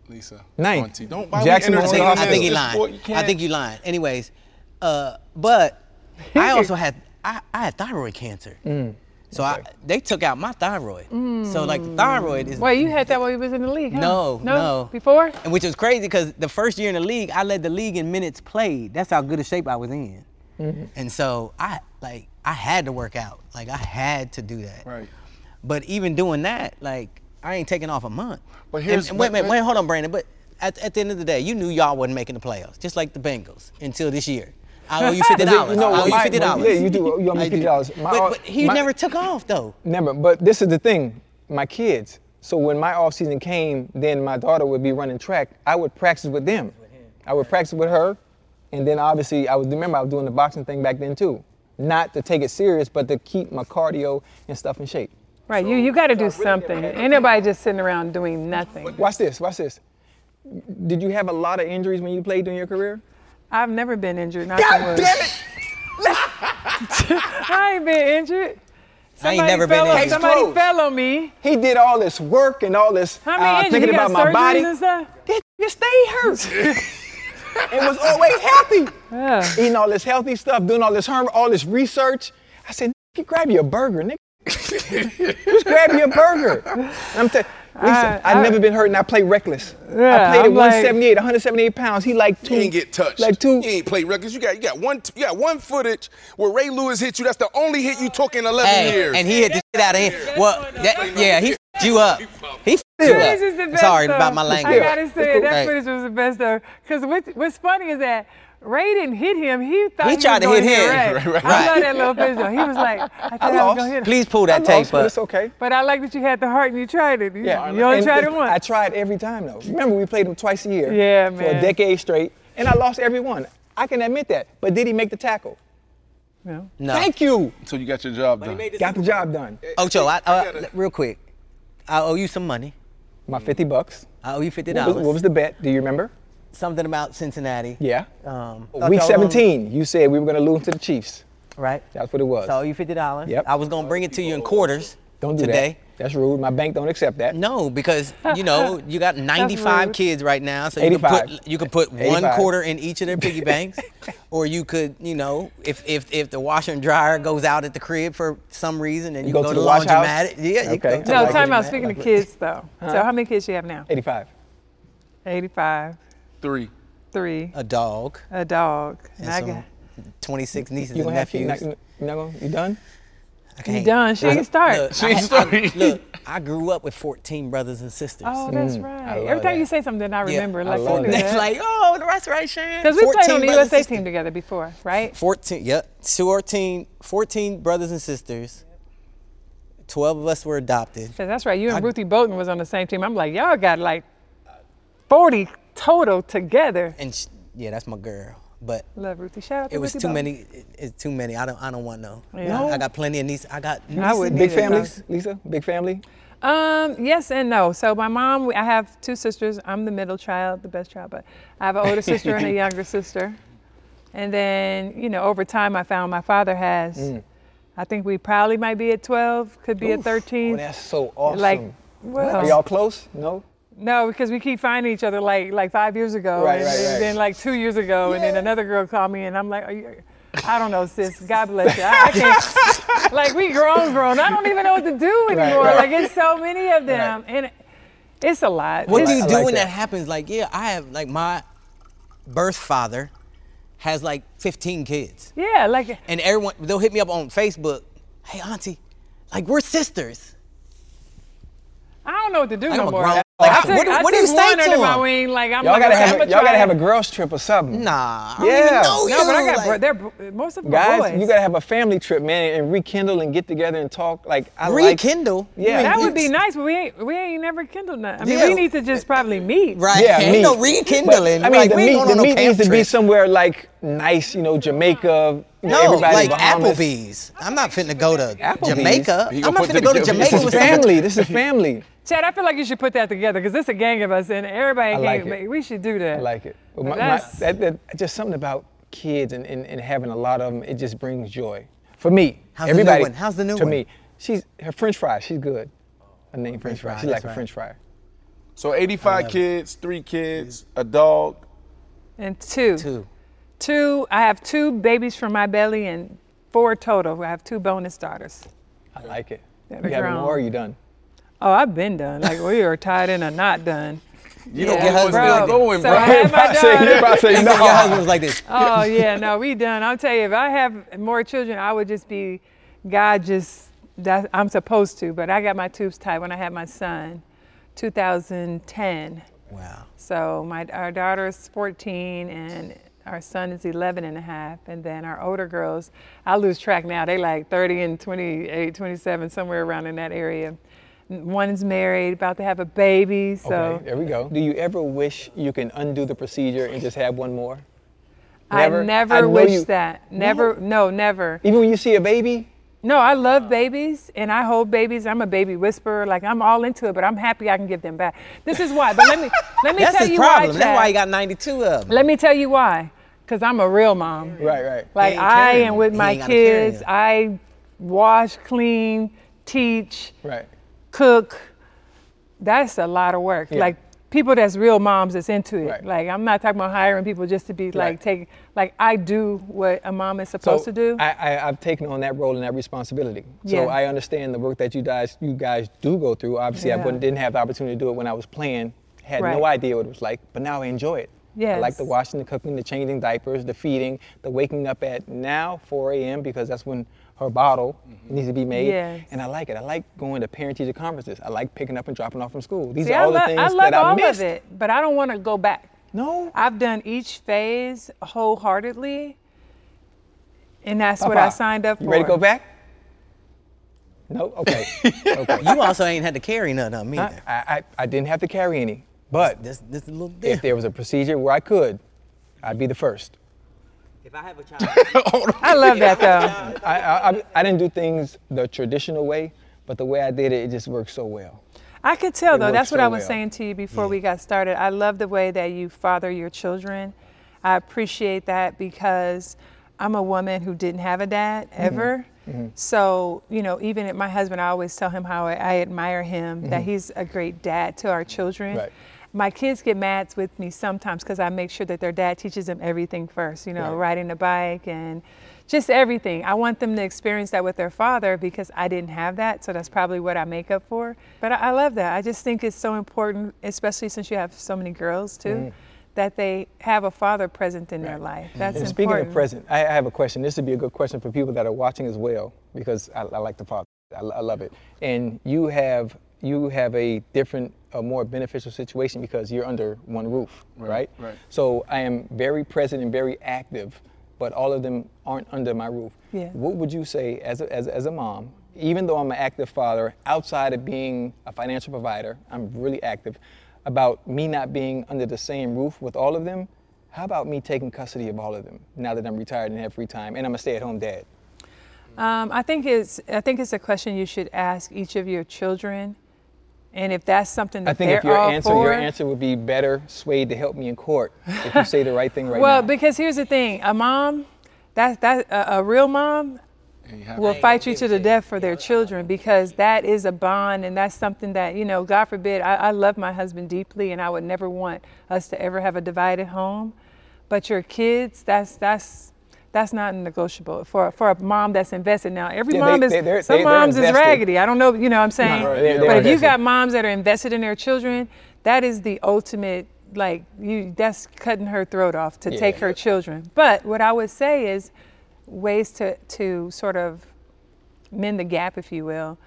Lisa. Ninth. Don't why we Jackson I think, Memorial I think he this? lying. I think you lying. Anyways, uh, but I also had I, I had thyroid cancer. Mm. So I, they took out my thyroid. So like the thyroid is Wait, you had that while you was in the league? Huh? No, no. Before? and which was crazy because the first year in the league, I led the league in minutes played. That's how good a shape I was in. Mm-hmm. And so I like I had to work out. Like I had to do that. Right. But even doing that, like I ain't taking off a month. But And- here's- and wait, but- wait, wait, hold on, Brandon. But at, at the end of the day, you knew y'all wasn't making the playoffs, just like the Bengals until this year. I owe you fifty dollars. You know, I owe you fifty dollars. Yeah, you do. You owe me fifty dollars. But, but he never took off though. Never. But this is the thing. My kids. So when my off season came, then my daughter would be running track. I would practice with them. I would practice with her, and then obviously I was remember I was doing the boxing thing back then too. Not to take it serious, but to keep my cardio and stuff in shape. Right, you, you got to do something. Anybody just sitting around doing nothing. Watch this. Watch this. Did you have a lot of injuries when you played during your career? I've never been injured. Not God damn it! I ain't been injured. I ain't Somebody never been fell on- injured. Somebody Close. fell on me. He did all this work and all this How many uh, thinking You got about my surgeries body. and stuff? This nigga stayed hurt. and was always healthy. Yeah. Eating all this healthy stuff, doing all this harm, all this research. I said, "Nigga, grab you a burger, nigga. Just grab you a burger. And I'm telling Lisa, I- I've I- never been hurt and I played reckless. Yeah, I played I'm at like- 178, 178 pounds. He like two. You ain't get touched. Like two. You ain't play records. You got you got one you got one footage where Ray Lewis hit you. That's the only hit you took in 11 Hey, years. and he hit the shit out of him. Well, that, yeah, he f***ed you up. He f***ed you Footage up. is the best. Sorry though. about my language. I gotta say that footage was the best though. Cause what, what's funny is that Ray didn't hit him. He thought He he, tried to was hit him. Right, right. I love that little picture. though. He was like, I thought I, was gonna hit him. Please pull I that tape lost, but it's okay. But I like that you had the heart and you tried it. You, Yeah, you only and tried it once. I tried every time though. Remember, we played him twice a year. Yeah, For a decade straight, and I lost every one. I can admit that. But did he make the tackle? No. No. Thank you. so you got your job done. Got the job done. Ocho, I, uh, real quick, I owe you some money. My 50 bucks. I owe you fifty What was, dollars. what was the bet? Do you remember? Something about Cincinnati. Yeah. Um, Week thought y'all 17, you said we were going to lose to the Chiefs. right. That's what it was. So I owe you fifty dollars. Yep. I was gonna bring it to you in quarters. Don't do today. that. That's rude. My bank don't accept that. No, because you know you got 95 kids right now, so you can 85. put you can put one 85. quarter in each of their piggy banks, or you could you know if if if the washer and dryer goes out at the crib for some reason, and you, go go to to the the wash house? laundromat. Yeah, you Okay. go to No, the time out. laundromat. Speaking of kids though. So how many kids do you have now? 85. 85, Three. three, A dog a dog. and And I some got, 26 nieces You and gonna have you nephews. not, you not gonna, you done? I can't- done. She ain't start. Look, She I, ain't I- start. look, I grew up with 14 brothers and sisters. oh, that's Mm, right. Every time that. you say something, I Yeah, remember. I like, love who that. That? like, oh, the restoration. Because we played on the brothers USA sisters. team together before, right? 14, yep. 14, 14 brothers and sisters. 12 of us were adopted. 'Cause that's right. You and I- Ruthie Bolton was on the same team. I'm like, y'all got like 40 total together. And sh- yeah, that's my girl. But Love Ruthie. Shout out to it was Ruthie too Bolton. many. it- It's too many. I don't. I don't want no. Yeah. I got plenty of nieces. I got. Nieces I wouldn't Big either, families, Lisa? Big family? Um, yes and no. So my mom, I have two sisters. I'm the middle child, the best child, but I have an older sister and a younger sister. And then, you know, over time I found my father has, Mm. I think we probably might be at 12, could be at 13. Oh, that's so awesome. Like, Are y'all close? No? No, because we keep finding each other like like five years ago, Right, and, right, then- right. then like two years ago, and then another girl called me, and I'm like, Are you, I don't know, sis. God bless you. I, I can't. like we grown, grown. I don't even know what to do anymore. right. Like it's so many of them, and it's a lot. What do you do like when that. that happens? Like, yeah, I have like my birth father has like 15 kids, Yeah, like and everyone they'll hit me up on Facebook. Hey, auntie, like we're sisters. I don't know what to do Like, no I'm a more. Grown- I like, I- took- what do- I what do you took say to under my him? wing. Like I'm Y'all like, gotta have a, y'all gotta have a girls trip or something. Nah, I don't Yeah. even know No, but I you, got like, they're most of them guys. Boys. You gotta have a family trip, man, and rekindle and get together and talk. Like I like. rekindle. Yeah. that would be nice, but we ain't we ain't never kindled nothing. I mean, Yeah. we need to just probably meet. Right. Yeah, Ain't meet. no rekindling. But, I mean, like, the we meet, the no meet camp needs to be somewhere like nice, you know, Jamaica. You know, No, like Bahamas. Applebee's. I'm not finna go to Applebee's? Jamaica. I'm not put finna them go to. Jamaica This is with family. This is family. Chad, I feel like you should put that together because it's a gang of us and everybody I can't like it. We should do that. I like it. But my, my, that, that, just something about kids and, and, and having a lot of them, it just brings joy. For me, How's the new everybody. one? How's the new to one? To me, she's her French fry. She's good. Her name French fry. fry, She's like that's a. French fry. So 85 kids, three kids, a dog. And two. Two. Two, I have two babies from my belly and four total. I have two bonus daughters. I like it. Yeah, you they're having more? Or are you done? Oh, I've been done. Like we are tied in or not done. You know Yeah, what's bro. still going, So bro. I had About to say- daughter- you about to say no. your husband was like this. Oh yeah, no, we done. I'll tell you, if I have more children, I would just be, God just, that, I'm supposed to. But I got my tubes tied when I had my son, 2010. Wow. So my our daughter is 14 and our son is 11 and a half. And then our older girls, I lose track now. They like 30 and 28, 27, somewhere around in that area. One's married, about to have a baby. So Okay, there we go. Do you ever wish you can undo the procedure and just have one more? I never know wish you- that. Never, no, never. Even when you see a baby? No, I love babies and I hold babies. I'm a baby whisperer. Like I'm all into it, but I'm happy I can give them back. This is why. But let me let me That's tell you problem. why. That's why he got 92 of them. Let me tell you why. Cause I'm a real mom. Right, right. Like I am with my ain't gotta carry kids. I wash, clean, teach, Right. Cook. That's a lot of work. Yeah. Like people that's real moms that's into it. Right. Like I'm not talking about hiring people just to be like Right. take like I do what a mom is supposed so to do. I, I, I've taken on that role and that responsibility. Yeah. So I understand the work that you guys you guys do go through. Obviously, I Yeah. wouldn't, didn't have the opportunity to do it when I was playing. Had no idea what it was like, but now I enjoy it. I like the washing, the cooking, the changing diapers, the feeding, the waking up at now 4 a.m. because that's when her bottle mm-hmm. needs to be made. Yes. And I like it. I like going to parent-teacher conferences. I like picking up and dropping off from school. These See, are all I, the things I love that I all missed. of it, but I don't want to go back. No. I've done each phase wholeheartedly, and that's what I signed up for. You ready to go back? No. Okay. okay. You also ain't had to carry none of me. I, either. I, I didn't have to carry any, but This, this is a little if there was a procedure where I could, I'd be the first. If I have a child, I love that though. I, I, I, I didn't do things the traditional way, but the way I did it, it just worked so well. I could tell It though. works That's what so I was well. saying to you before we got started. I love the way that you father your children. I appreciate that because I'm a woman who didn't have a dad Mm-hmm. ever. So, you know, even at my husband, I always tell him how I, I admire him, that Mm-hmm. he's a great dad to our children. Right. My kids get mad with me sometimes because I make sure that their dad teaches them everything first, you know, Right. riding a bike and just everything. I want them to experience that with their father because I didn't have that, so that's probably what I make up for. But I, I love that. I just think it's so important, especially since you have so many girls too, mm. that they have a father present in their life. That's And important. speaking of present, I, I have a question. This would be a good question for people that are watching as well, because I, I like the father. I, I love it. And you have you have a different, a more beneficial situation because you're under one roof, right? right. So I am very present and very active, but all of them aren't under my roof. Yeah. What would you say as a, as, as a mom, even though I'm an active father, outside of being a financial provider, I'm really active, about me not being under the same roof with all of them? How about me taking custody of all of them now that I'm retired and have free time and I'm a stay-at-home dad? Um, I think it's I think it's a question you should ask each of your children, and if that's something that I think if your answer, for, your answer would be better swayed to help me in court if you say the right thing right well, now. because here's the thing: a mom, that that a, a real mom will fight you to the death for their children because that is a bond and that's something that you know. God forbid, I, I love my husband deeply, and I would never want us to ever have a divided home. But your kids, that's that's. That's not negotiable for for a mom that's invested. Now, every Yeah, mom they- is they- they're- some they- moms is raggedy. I don't know, you know what I'm saying. No, they're- they're but if you got moms that are invested in their children, that is the ultimate like you that's cutting her throat off to take Yeah. her children. But what I would say is ways to to sort of mend the gap, if you will,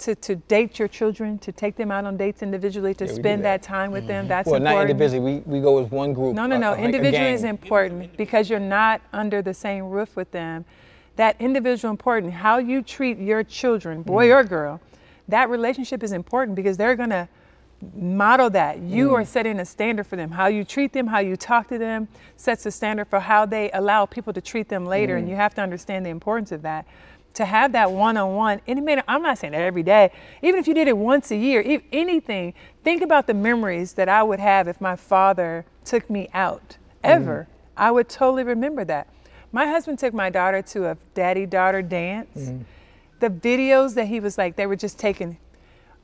to, to date your children, to take them out on dates individually, to Yeah, spend that. that. time with them. That's important well, not individually. We, we go as one group. No, no, no. a Individually gang. is important because you're not under the same roof with them. That individual important. How you treat your children, boy Mm-hmm. or girl, that relationship is important because they're gonna model that. You Mm. are setting a standard for them. How you treat them, how you talk to them sets a standard for how they allow people to treat them later. And Mm. you have to understand the importance of that. To have that one on one, and it may, I'm not saying that every day, even if you did it once a year, if anything, think about the memories that I would have if my father took me out mm-hmm. ever. I would totally remember that. My husband took my daughter to a daddy daughter dance. Mm-hmm. The videos that he was like, they were just taking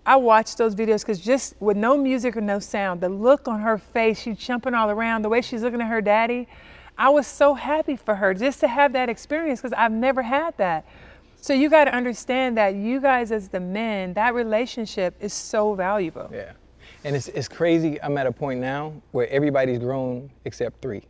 I watched those videos because just with no music or no sound, the look on her face, she's jumping all around, the way she's looking at her daddy, I was so happy for her just to have that experience because I've never had that. So you got to understand that you guys as the men, that relationship is so valuable. Yeah. And it's, it's crazy. I'm at a point now where everybody's grown except three.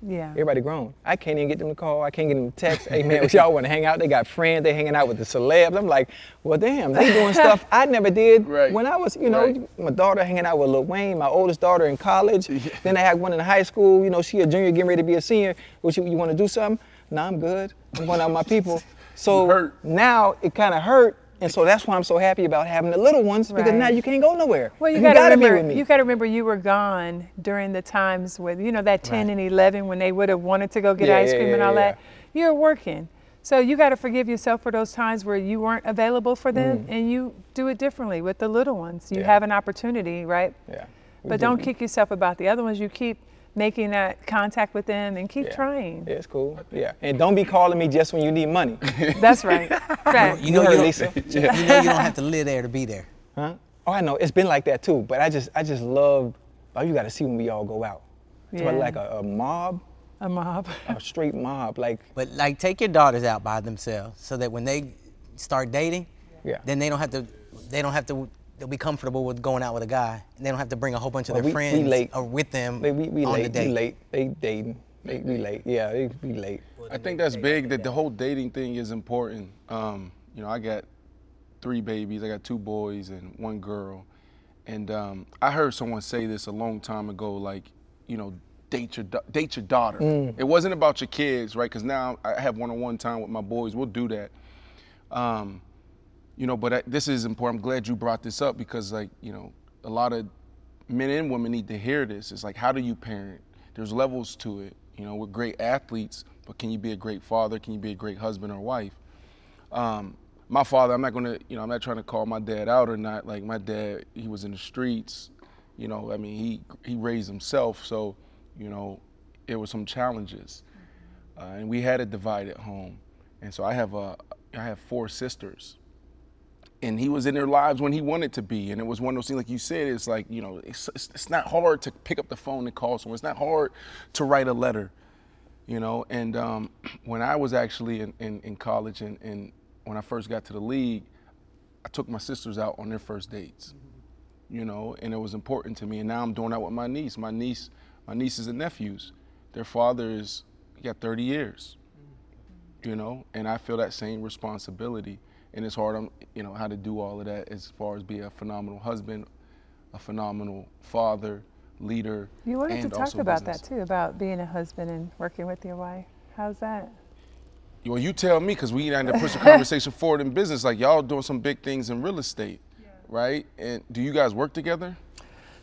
Yeah. Everybody grown. I can't even get them to call. I can't get them to text. Hey man, y'all want to hang out? They got friends. They hanging out with the celebs. I'm like, well, damn, they doing stuff I never did when I was, you know, Right. my daughter hanging out with Lil Wayne, my oldest daughter in college. then I had one in high school. You know, she a junior, getting ready to be a senior. What you, you want to do something? Nah, I'm good. I'm going out with my people. So now it kind of hurt. And so that's why I'm so happy about having the little ones because Right. now you can't go nowhere. Well, you, you gotta, gotta be remember, with me. You got to remember you were gone during the times with, you know, that 10 Right. and 11 when they would have wanted to go get Yeah, ice yeah, cream and all yeah. that. You're working. So you got to forgive yourself for those times where you weren't available for them Mm. and you do it differently with the little ones. You Yeah. have an opportunity, right? Yeah. We But do. don't kick yourself about the other ones. You keep making that contact with them and keep Yeah. trying. Yeah, it's cool. Yeah, and don't be calling me just when you need money. That's right. Fact. You know heard you don't, Lisa. you know you don't have to live there to be there. Huh? Oh, I know. It's been like that too. But I just, I just love. Oh, you got to see when we all go out. It's Yeah. like a, a mob, A mob. a straight mob. Like, But like, take your daughters out by themselves so that when they start dating, Yeah. then they don't have to, they don't have to, they'll be comfortable with going out with a guy, and they don't have to bring a whole bunch of well, their we, friends we late. or with them They, we, we on late. the date. We late. They dating. They, we late. Yeah, they be late. I think that's big. That the whole dating thing is important. Um, you know, I got three babies. I got two boys and one girl. And um, I heard someone say this a long time ago, like, you know, date your date your daughter. Mm. It wasn't about your kids, right? Because now I have one-on-one time with my boys. We'll do that. Um, you know, but I, this is important. I'm glad you brought this up because, like, you know, a lot of men and women need to hear this. It's like, how do you parent? There's levels to it. You know, we're great athletes, but can you be a great father? Can you be a great husband or wife? Um, my father, I'm not gonna, you know, I'm not trying to call my dad out or not. Like my dad, he was in the streets. You know, I mean, he he raised himself, so you know, it was some challenges, uh, and we had a divided at home. And so I have a, I have four sisters, and he was in their lives when he wanted to be. And it was one of those things, like you said, it's like, you know, it's, it's, not hard to pick up the phone and call someone. It's not hard to write a letter, you know. And um, when I was actually in, in, in college and, and when I first got to the league, I took my sisters out on their first dates, you know, and it was important to me. And now I'm doing that with my niece. My niece, my nieces and nephews, their father is, he got 30 years, you know, and I feel that same responsibility. And it's hard, on, you know, how to do all of that as far as be a phenomenal husband, a phenomenal father, leader. You wanted and to talk about business. that too, about being a husband and working with your wife. How's that? Well, you tell me, because we need to push the conversation forward in business. Like y'all doing some big things in real estate, right? And do you guys work together?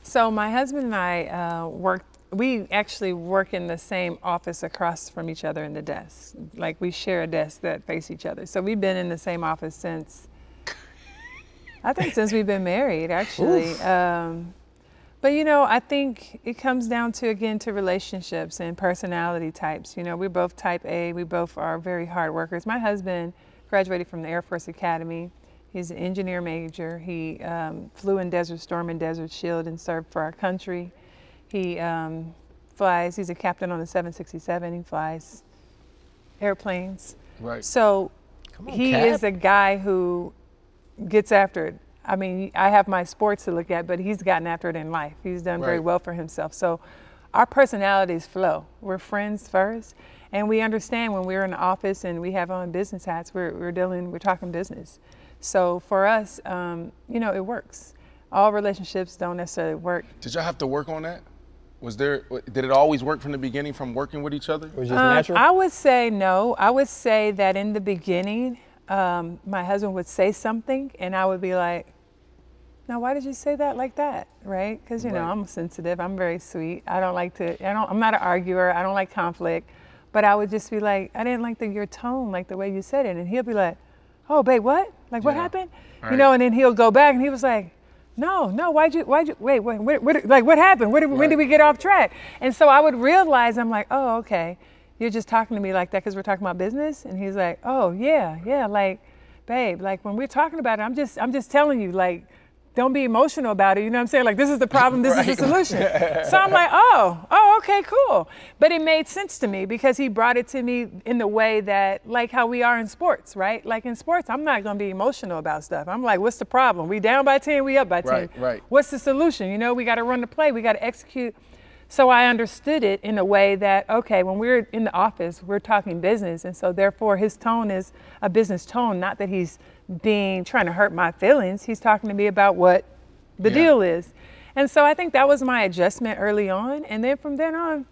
So my husband and I uh, work. We actually work in the same office across from each other in the desk. Like we share a desk that face each other. So we've been in the same office since. I think since we've been married, actually. Um, but you know, I think it comes down to again to relationships and personality types. You know, we're both type A. We both are very hard workers. My husband graduated from the Air Force Academy. He's an engineer major. He um, flew in Desert Storm and Desert Shield and served for our country. He um, flies. He's a captain on the 767. He flies airplanes. Right. So on, he Cap. is a guy who gets after it. I mean, I have my sports to look at, but he's gotten after it in life. He's done very well for himself. So our personalities flow. We're friends first, and we understand when we're in the office and we have on business hats, we're, we're dealing, we're talking business. So for us, um, you know, it works. All relationships don't necessarily work. Did y'all have to work on that? Was there? Did it always work from the beginning, from working with each other? Was just Um, I would say no. I would say that in the beginning, um, my husband would say something, and I would be like, Now, why did you say that like that, right? Because you know I'm sensitive. I'm very sweet. I don't like to. I don't. I'm not an arguer. I don't like conflict. But I would just be like, I didn't like the, your tone, like the way you said it, and he'll be like, Oh, babe, what? Like what Yeah. happened? You Right. know, and then he'll go back and he was like, No, no. Why'd you? Why'd you? Wait, wait. What? what like what happened? What, did- when did we get off track? And so I would realize I'm like, Oh, okay. You're just talking to me like that because we're talking about business. And he's like, Oh, yeah, yeah. Like, babe, like when we're talking about it, I'm just, I'm just telling you, like, don't be emotional about it. You know what I'm saying? Like, this is the problem, this is the solution. so I'm like, oh, oh, okay, cool. But it made sense to me because he brought it to me in the way that, like how we are in sports, right? Like in sports, I'm not gonna be emotional about stuff. I'm like, what's the problem? We down by 10, we up by 10. Right, right. What's the solution? You know, we gotta run the play, we gotta execute. So I understood it in a way that, okay, when we're in the office, we're talking business. And so therefore his tone is a business tone, not that he's being trying to hurt my feelings. He's talking to me about what the Yeah. deal is. And so I think that was my adjustment early on. And then from then on,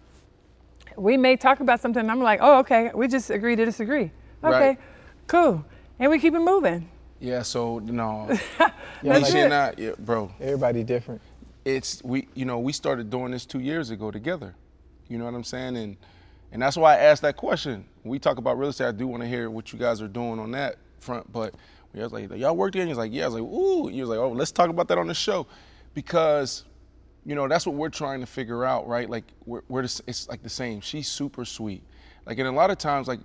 we may talk about something. And I'm like, oh, okay, we just agree to disagree. Okay, Right. cool. And we keep it moving. Yeah, so no. That's we should it. not, yeah, bro. Everybody different. It's we, you know, we started doing this two years ago together. You know what I'm saying? And and that's why I asked that question. When we talk about real estate, I do want to hear what you guys are doing on that front. But we was like, y'all work together? He's like, yeah. I was like, ooh. He was like, oh, let's talk about that on the show, because you know that's what we're trying to figure out, right? Like we're, we're the, it's like the same. She's super sweet. Like and a lot of times, like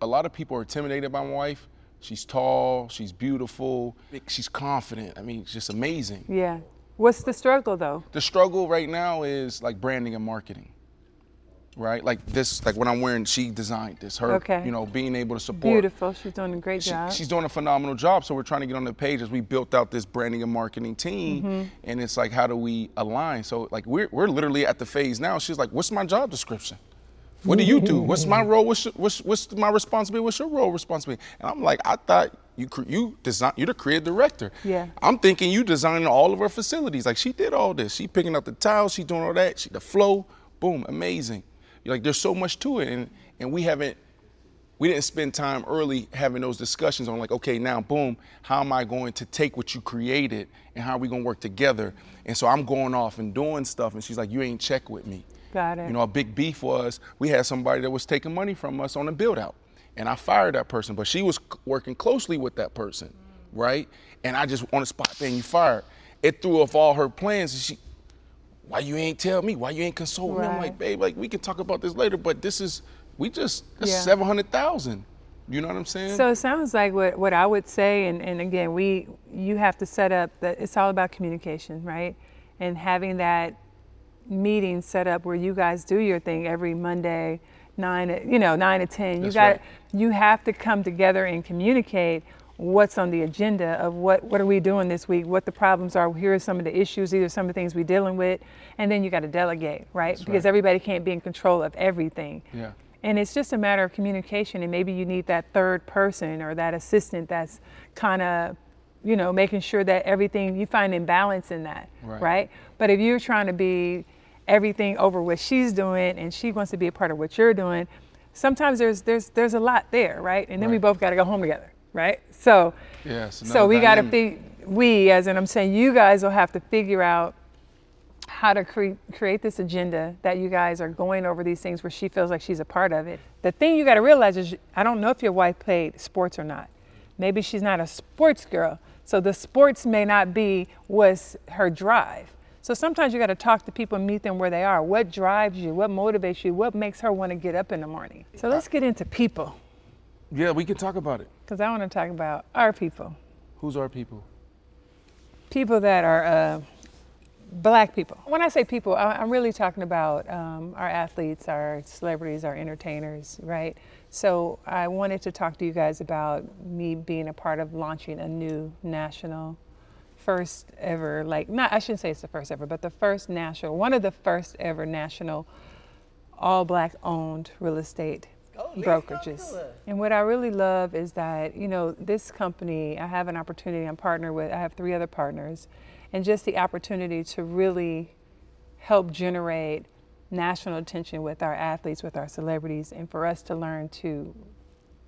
a lot of people are intimidated by my wife. She's tall. She's beautiful. She's confident. I mean, it's just amazing. Yeah. What's the struggle though? The struggle right now is like branding and marketing. Right? Like this, like what I'm wearing, she designed this. Her, Okay. you know, being able to support. Beautiful. She's doing a great She- job. she's doing a phenomenal job. So we're trying to get on the page as we built out this branding and marketing team. Mhm. And it's like, how do we align? So like we're we're literally at the phase now. She's like, what's my job description? What do you do? What's my role? What's, your- what's what's my responsibility? What's your role responsibility? And I'm like, I thought you you design you're the creative director. Yeah. I'm thinking you designing all of our facilities. Like she did all this. She picking up the tiles. She doing all that. She the flow. Boom, amazing. Like there's so much to it, and and we haven't we didn't spend time early having those discussions on like, okay, now boom, how am I going to take what you created and how are we gonna work together? And so I'm going off and doing stuff, and she's like, you ain't check with me. Got it. You know, a big beef was we had somebody that was taking money from us on a build out. And I fired that person, but she was working closely with that person, right? And I just on the spot, bang, you fired. It threw off all her plans and she, why you ain't tell me? Why you ain't consult me? I'm like, babe, like we can talk about this later, but this is, we just, Yeah. 700,000. You know what I'm saying? So it sounds like what, what I would say, and, and again, we you have to set up that it's all about communication, right? And having that meeting set up where you guys do your thing every Monday, nine, you know, nine to ten. You got right. you have to come together and communicate what's on the agenda of what what are we doing this week, what the problems are. Here are some of the issues. These are some of the things we're dealing with, and then you got to delegate, right? because right. everybody can't be in control of everything. yeah. And it's just a matter of communication, and maybe you need that third person or that assistant that's kind of, you know, making sure that everything you find in balance in that, Right. right. But if you're trying to be everything over what she's doing and she wants to be a part of what you're doing, sometimes there's there's there's a lot there, right? And then we both got to go home together, right? So, Yeah, so we got to fig- we as in I'm saying you guys will have to figure out how to cre- create this agenda that you guys are going over these things where she feels like she's a part of it. The thing you got to realize is I don't know if your wife played sports or not. Maybe she's not a sports girl. So the sports may not be was her drive. So sometimes you got to talk to people and meet them where they are. What drives you? What motivates you? What makes her want to get up in the morning? So let's get into people Yeah, we can talk about it. because I want to talk about our people. Who's our people? people that are uh, black people. When I say people, I- I'm really talking about um, our athletes, our celebrities, our entertainers, right? So I wanted to talk to you guys about me being a part of launching a new national, first ever, like, not, I shouldn't say it's the first ever, but the first national, one of the first ever national all black owned real estate brokerages. And what I really love is that, you know, this company, I have an opportunity, I'm partnered with, I have three other partners, and just the opportunity to really help generate national attention with our athletes, with our celebrities, and for us to learn to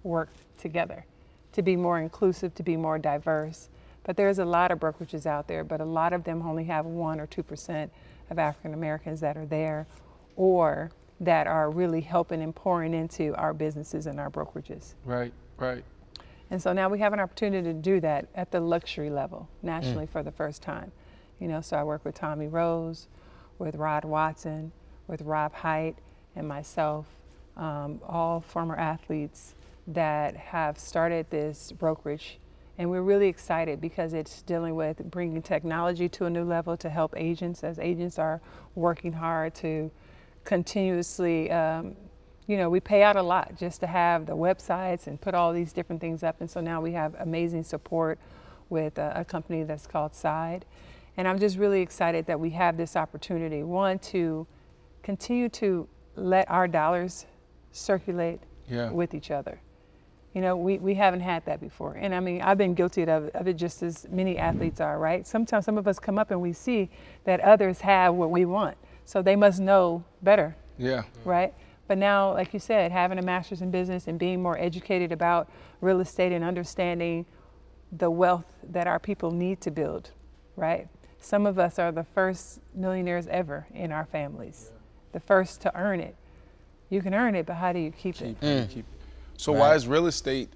work together, to be more inclusive, to be more diverse. But there's a lot of brokerages out there, but a lot of them only have one or two percent of African Americans that are there, or that are really helping and pouring into our businesses and our brokerages. Right, right. And so now we have an opportunity to do that at the luxury level nationally Mm. for the first time. You know, so I work with Tommy Rose, with Rod Watson, with Rob Height, and myself, um, all former athletes that have started this brokerage. And we're really excited because it's dealing with bringing technology to a new level to help agents as agents are working hard to continuously um, you know, we pay out a lot just to have the websites and put all these different things up. And so now we have amazing support with a, a company that's called Side. And I'm just really excited that we have this opportunity, one, to continue to let our dollars circulate Yeah. with each other. You know, we, we haven't had that before. And I mean, I've been guilty of, of it just as many athletes are, right? Sometimes some of us come up and we see that others have what we want. So they must know better Yeah. right? But now, like you said, having a master's in business and being more educated about real estate and understanding the wealth that our people need to build, right? Some of us are the first millionaires ever in our families, the first to earn it. You can earn it, but how do you keep, it? Keep- mm. So why is real estate?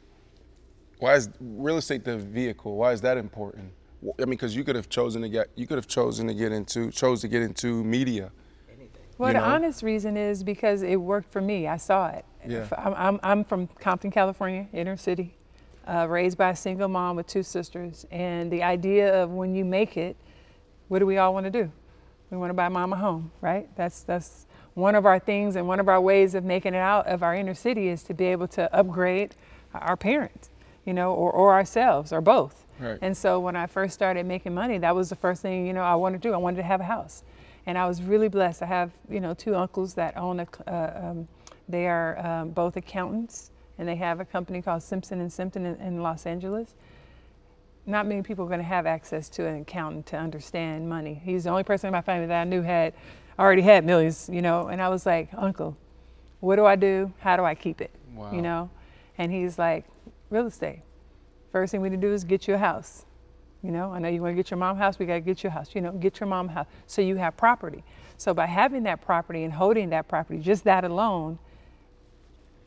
Why is real estate the vehicle? Why is that important? I mean, because you could have chosen to get, you could have chosen to get into, chose to get into media. Well, you the honest reason is because it worked for me. I saw it. Yeah. I'm, I'm, I'm from Compton, California, inner city, uh, raised by a single mom with two sisters. And the idea of when you make it, what do we all want to do? We want to buy mom a home, right? That's, that's one of our things and one of our ways of making it out of our inner city is to be able to upgrade our parents, you know, or, or ourselves, or both. Right. And so when I first started making money, that was the first thing, you know, I wanted to do. I wanted to have a house. And I was really blessed. I have, you know, two uncles that own a, uh, um, they are um, both accountants and they have a company called Simpson and Simpson in, in Los Angeles. Not many people are going to have access to an accountant to understand money. He's the only person in my family that I knew had already had millions, you know. And I was like, Uncle, what do I do? How do I keep it? Wow. You know? And he's like, real estate. First thing we need to do is get you a house. You know, I know you want to get your mom house, we got to get your house. You know, get your mom house so you have property. So by having that property and holding that property, just that alone,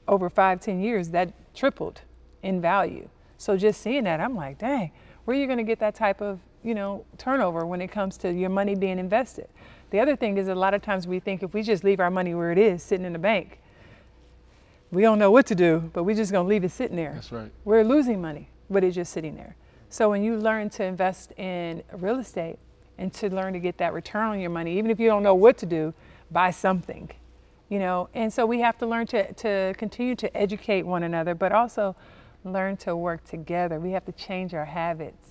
over five, ten years, that tripled in value. So just seeing that, I'm like, dang, where are you going to get that type of, you know, turnover when it comes to your money being invested? The other thing is a lot of times we think if we just leave our money where it is, sitting in the bank, we don't know what to do, but we're just going to leave it sitting there. That's right. We're losing money, but it's just sitting there. So when you learn to invest in real estate and to learn to get that return on your money, even if you don't know what to do, buy something, you know. And so we have to learn to, to continue to educate one another, but also learn to work together. We have to change our habits.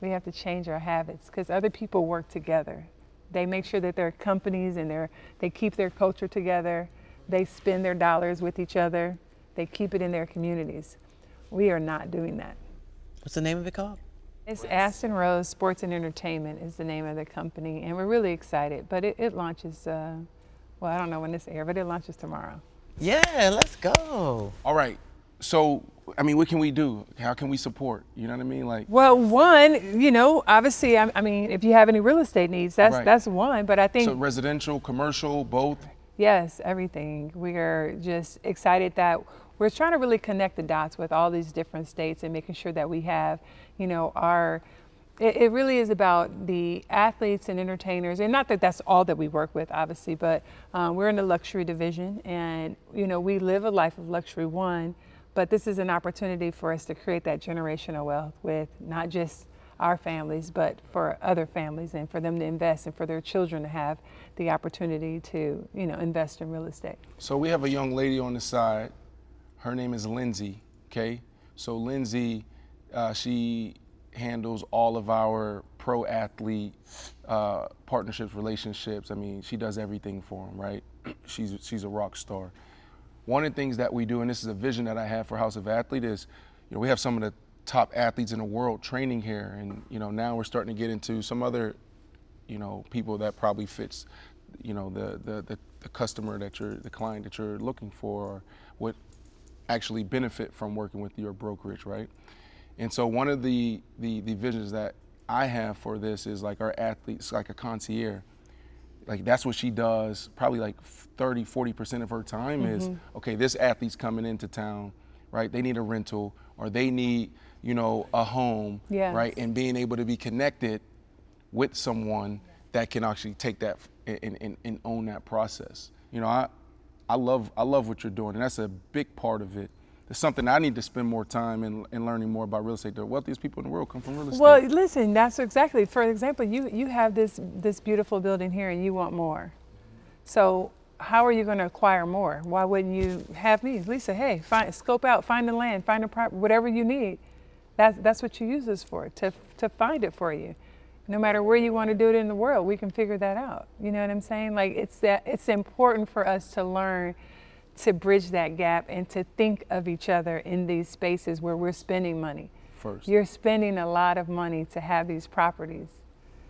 We have to change our habits because other people work together. They make sure that their companies and their they keep their culture together. They spend their dollars with each other. They keep it in their communities. We are not doing that. What's the name of it called? It's Aston Rose Sports and Entertainment is the name of the company, and we're really excited. But it, it launches, uh, well, I don't know when this air, but it launches tomorrow. Yeah, let's go. All right. So, I mean, what can we do? How can we support? You know what I mean? Like, Well, one, you know, obviously, I, I mean, if you have any real estate needs, that's Right. that's one. But I think so residential, commercial, both. Yes, everything. We are just excited that we're trying to really connect the dots with all these different states and making sure that we have, you know, our. It, it really is about the athletes and entertainers, and not that that's all that we work with, obviously, but um, we're in the luxury division, and you know, we live a life of luxury one, but this is an opportunity for us to create that generational wealth with not just our families, but for other families and for them to invest and for their children to have the opportunity to, you know, invest in real estate. So we have a young lady on the side. Her name is Lindsay. Okay. So Lindsay, uh, she handles all of our pro athlete uh, partnerships, relationships. I mean, she does everything for them, right? she's she's a rock star. One of the things that we do, and this is a vision that I have for House of Athlete, is you know we have some of the top athletes in the world training here, and you know now we're starting to get into some other you know people that probably fits you know the the, the, the customer that you're the client that you're looking for or would actually benefit from working with your brokerage right And so one of the, the, the visions that I have for this is like our athletes, like a concierge. Like that's what she does probably like 30, 40% of her time mm-hmm. is, okay, this athlete's coming into town, right? They need a rental or they need, you know, a home, yes. right? And being able to be connected with someone that can actually take that and, and, and own that process. You know, I, I love I love what you're doing, and that's a big part of it. It's something I need to spend more time in, in learning more about real estate. The wealthiest people in the world come from real estate. Well, listen, that's exactly. For example, you you have this this beautiful building here, and you want more. So how are you going to acquire more? Why wouldn't you have me, Lisa? Hey, find, scope out, find the land, find the property, whatever you need. That's that's what you use this for to to find it for you no matter where you want to do it in the world, we can figure that out. You know what I'm saying? Like it's that it's important for us to learn to bridge that gap and to think of each other in these spaces where we're spending money. First. You're spending a lot of money to have these properties.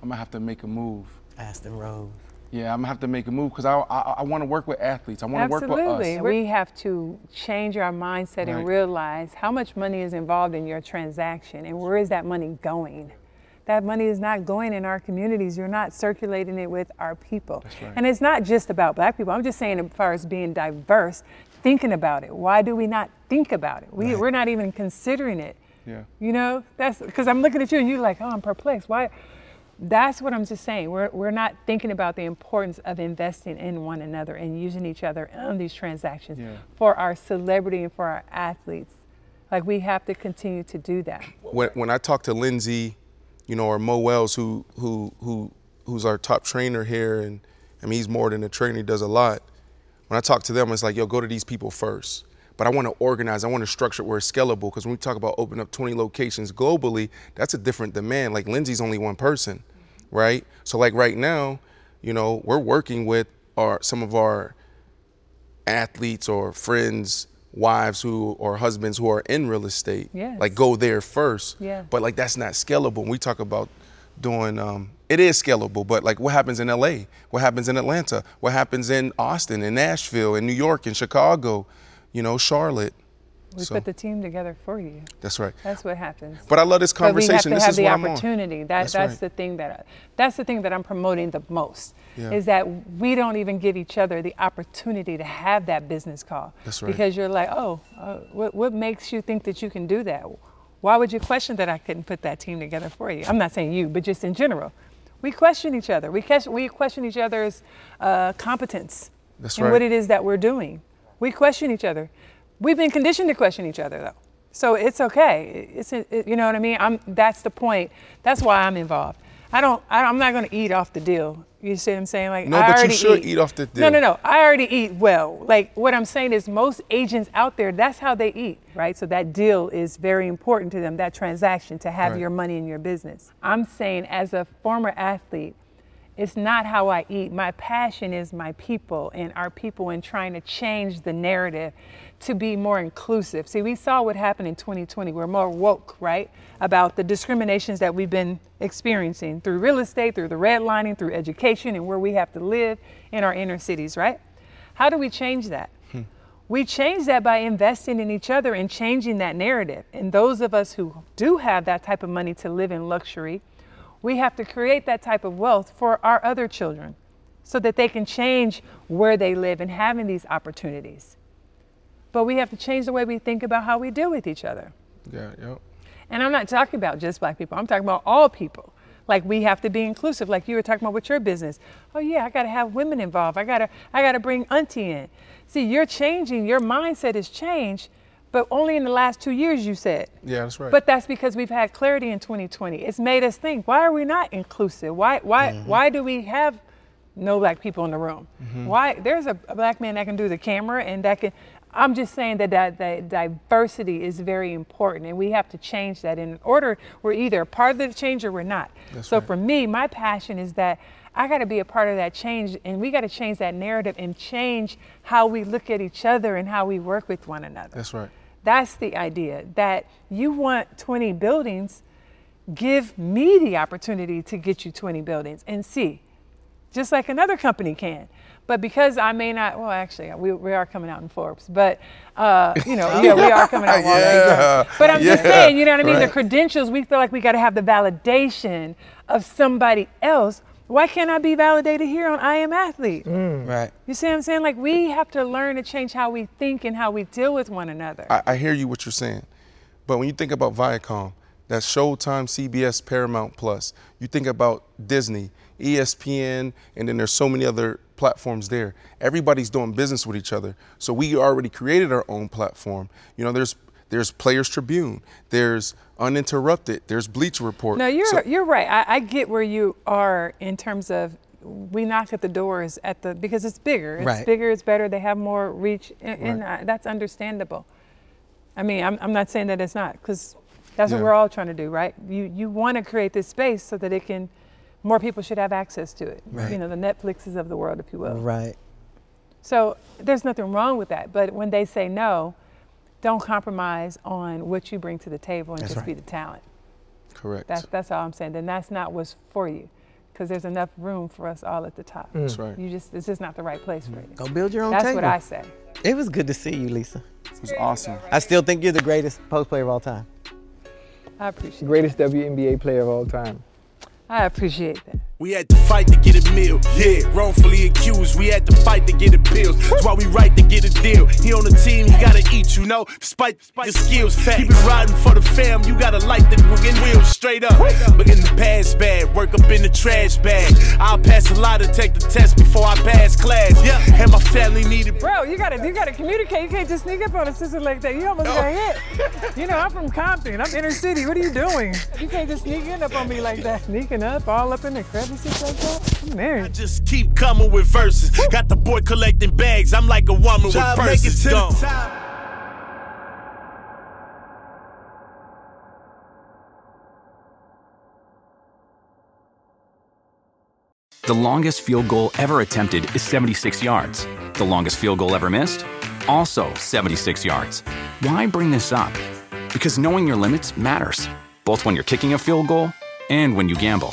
I'm gonna have to make a move. Aston Rose. Yeah, I'm gonna have to make a move because I, I, I want to work with athletes. I want to work with us. Absolutely, we have to change our mindset right. and realize how much money is involved in your transaction and where is that money going that money is not going in our communities. You're not circulating it with our people. Right. And it's not just about black people. I'm just saying, as far as being diverse, thinking about it. Why do we not think about it? We, right. We're not even considering it. Yeah. You know, that's because I'm looking at you and you're like, oh, I'm perplexed. Why? That's what I'm just saying. We're, we're not thinking about the importance of investing in one another and using each other on these transactions yeah. for our celebrity and for our athletes. Like we have to continue to do that. When, when I talk to Lindsay you know, or Mo Wells, who who who who's our top trainer here, and I mean he's more than a trainer; he does a lot. When I talk to them, it's like, yo, go to these people first. But I want to organize. I want to structure where it's scalable. Because when we talk about opening up 20 locations globally, that's a different demand. Like Lindsay's only one person, right? So like right now, you know, we're working with our some of our athletes or friends wives who or husbands who are in real estate. Yes. like go there first. Yeah. but like that's not scalable. When we talk about doing um, it is scalable but like what happens in la what happens in atlanta? What happens in austin in nashville in new york in chicago? You know charlotte we so, put the team together for you. That's right. That's what happens. But I love this conversation. But we have to this have the opportunity. That, that's, that's right. the thing that that's the thing that I'm promoting the most. Yeah. Is that we don't even give each other the opportunity to have that business call. That's right. Because you're like, oh, uh, what, what makes you think that you can do that? Why would you question that I couldn't put that team together for you? I'm not saying you, but just in general. We question each other. We, question, we question each other's uh, competence That's and right. what it is that we're doing. We question each other. We've been conditioned to question each other, though. So it's okay. It's it, you know what I mean. I'm that's the point. That's why I'm involved. I don't. I, am not going to eat off the deal. You see what I'm saying? Like no, I but you should eat. eat off the deal. No, no, no. I already eat well. Like what I'm saying is most agents out there, that's how they eat, right? So that deal is very important to them. That transaction to have Right. your money in your business. I'm saying as a former athlete, it's not how I eat. My passion is my people and our people and trying to change the narrative to be more inclusive. See, we saw what happened in 2020. We're more woke, right? About the discriminations that we've been experiencing through real estate, through the redlining, through education, and where we have to live in our inner cities, right? How do we change that? Hmm. We change that by investing in each other and changing that narrative. And those of us who do have that type of money to live in luxury, we have to create that type of wealth for our other children so that they can change where they live and having these opportunities. But we have to change the way we think about how we deal with each other. Yeah, yep. And I'm not talking about just black people, I'm talking about all people. Like we have to be inclusive, like you were talking about with your business. Oh yeah, I gotta have women involved. I gotta I gotta bring auntie in. See, you're changing, your mindset has changed, but only in the last two years you said. Yeah, that's right. But that's because we've had clarity in 2020. It's made us think, why are we not inclusive? Why why Mm-hmm. why do we have no black people in the room? Why there's a, a black man that can do the camera and that can I'm just saying that, that that diversity is very important and we have to change that in order we're either part of the change or we're not. That's so right. for me, my passion is that I got to be a part of that change and we got to change that narrative and change how we look at each other and how we work with one another. That's right. That's the idea that you want 20 buildings, give me the opportunity to get you 20 buildings and see. Just like another company can. But because I may not, well, actually, we, we are coming out in Forbes, but uh, you know, yeah, we are coming out. Yeah, But I'm just saying, you know what I mean? The credentials, we feel like we got to have the validation of somebody else. Why can't I be validated here on I Am Athlete? Right. You see what I'm saying? Like we have to learn to change how we think and how we deal with one another. I, I hear you what you're saying, but when you think about Viacom, that's Showtime, CBS, Paramount Plus. You think about Disney, ESPN, and then there's so many other platforms there. Everybody's doing business with each other, so we already created our own platform. You know, there's there's Players Tribune, there's Uninterrupted, there's Bleacher Report. No, you're So- you're right. I, I get where you are in terms of we knock at the doors at the because it's bigger. It's Right. bigger. It's better. They have more reach, and, and uh, that's understandable. I mean, I'm, I'm not saying that it's not because that's what we're all trying to do, right? You you want to create this space so that it can more people should have access to it. Right. You know, the Netflixes of the world, if you will. Right. So there's nothing wrong with that. But when they say no, don't compromise on what you bring to the table and That's just be the talent. Correct. That's that's all I'm saying. Then that's not what's for you, because there's enough room for us all at the top. Mm. That's right. You just it's just not the right place for you. Go build your own That's table. That's what I say. It was good to see you, Lisa. It was awesome. I still think you're the greatest post player of all time. I appreciate. Greatest WNBA player of all time. I appreciate that. We had to fight to get a meal. Yeah, wrongfully accused. We had to fight to get appeals. That's why we right to get a deal. He on the team, he gotta eat, you know, despite your skills. Keep it riding for the fam. You gotta light the wheel wheels straight up. But in the past bag, work up in the trash bag. I'll pass a lot to take the test before I pass class. Yeah, and my family needed. Bro, you gotta you gotta communicate. You can't just sneak up on a sister like that. You almost got hit. You know, I'm from Compton. I'm inner city. What are you doing? You can't just sneak in up on me like that. Sneaking up all up in the crevices like that. I'm married. I Just keep coming with verses. Got the boy collecting bags. I'm like a woman with Try to make it purses. to Gone. The longest field goal ever attempted is 76 yards. The longest field goal ever missed? Also 76 yards. Why bring this up? Because knowing your limits matters, both when you're kicking a field goal and when you gamble.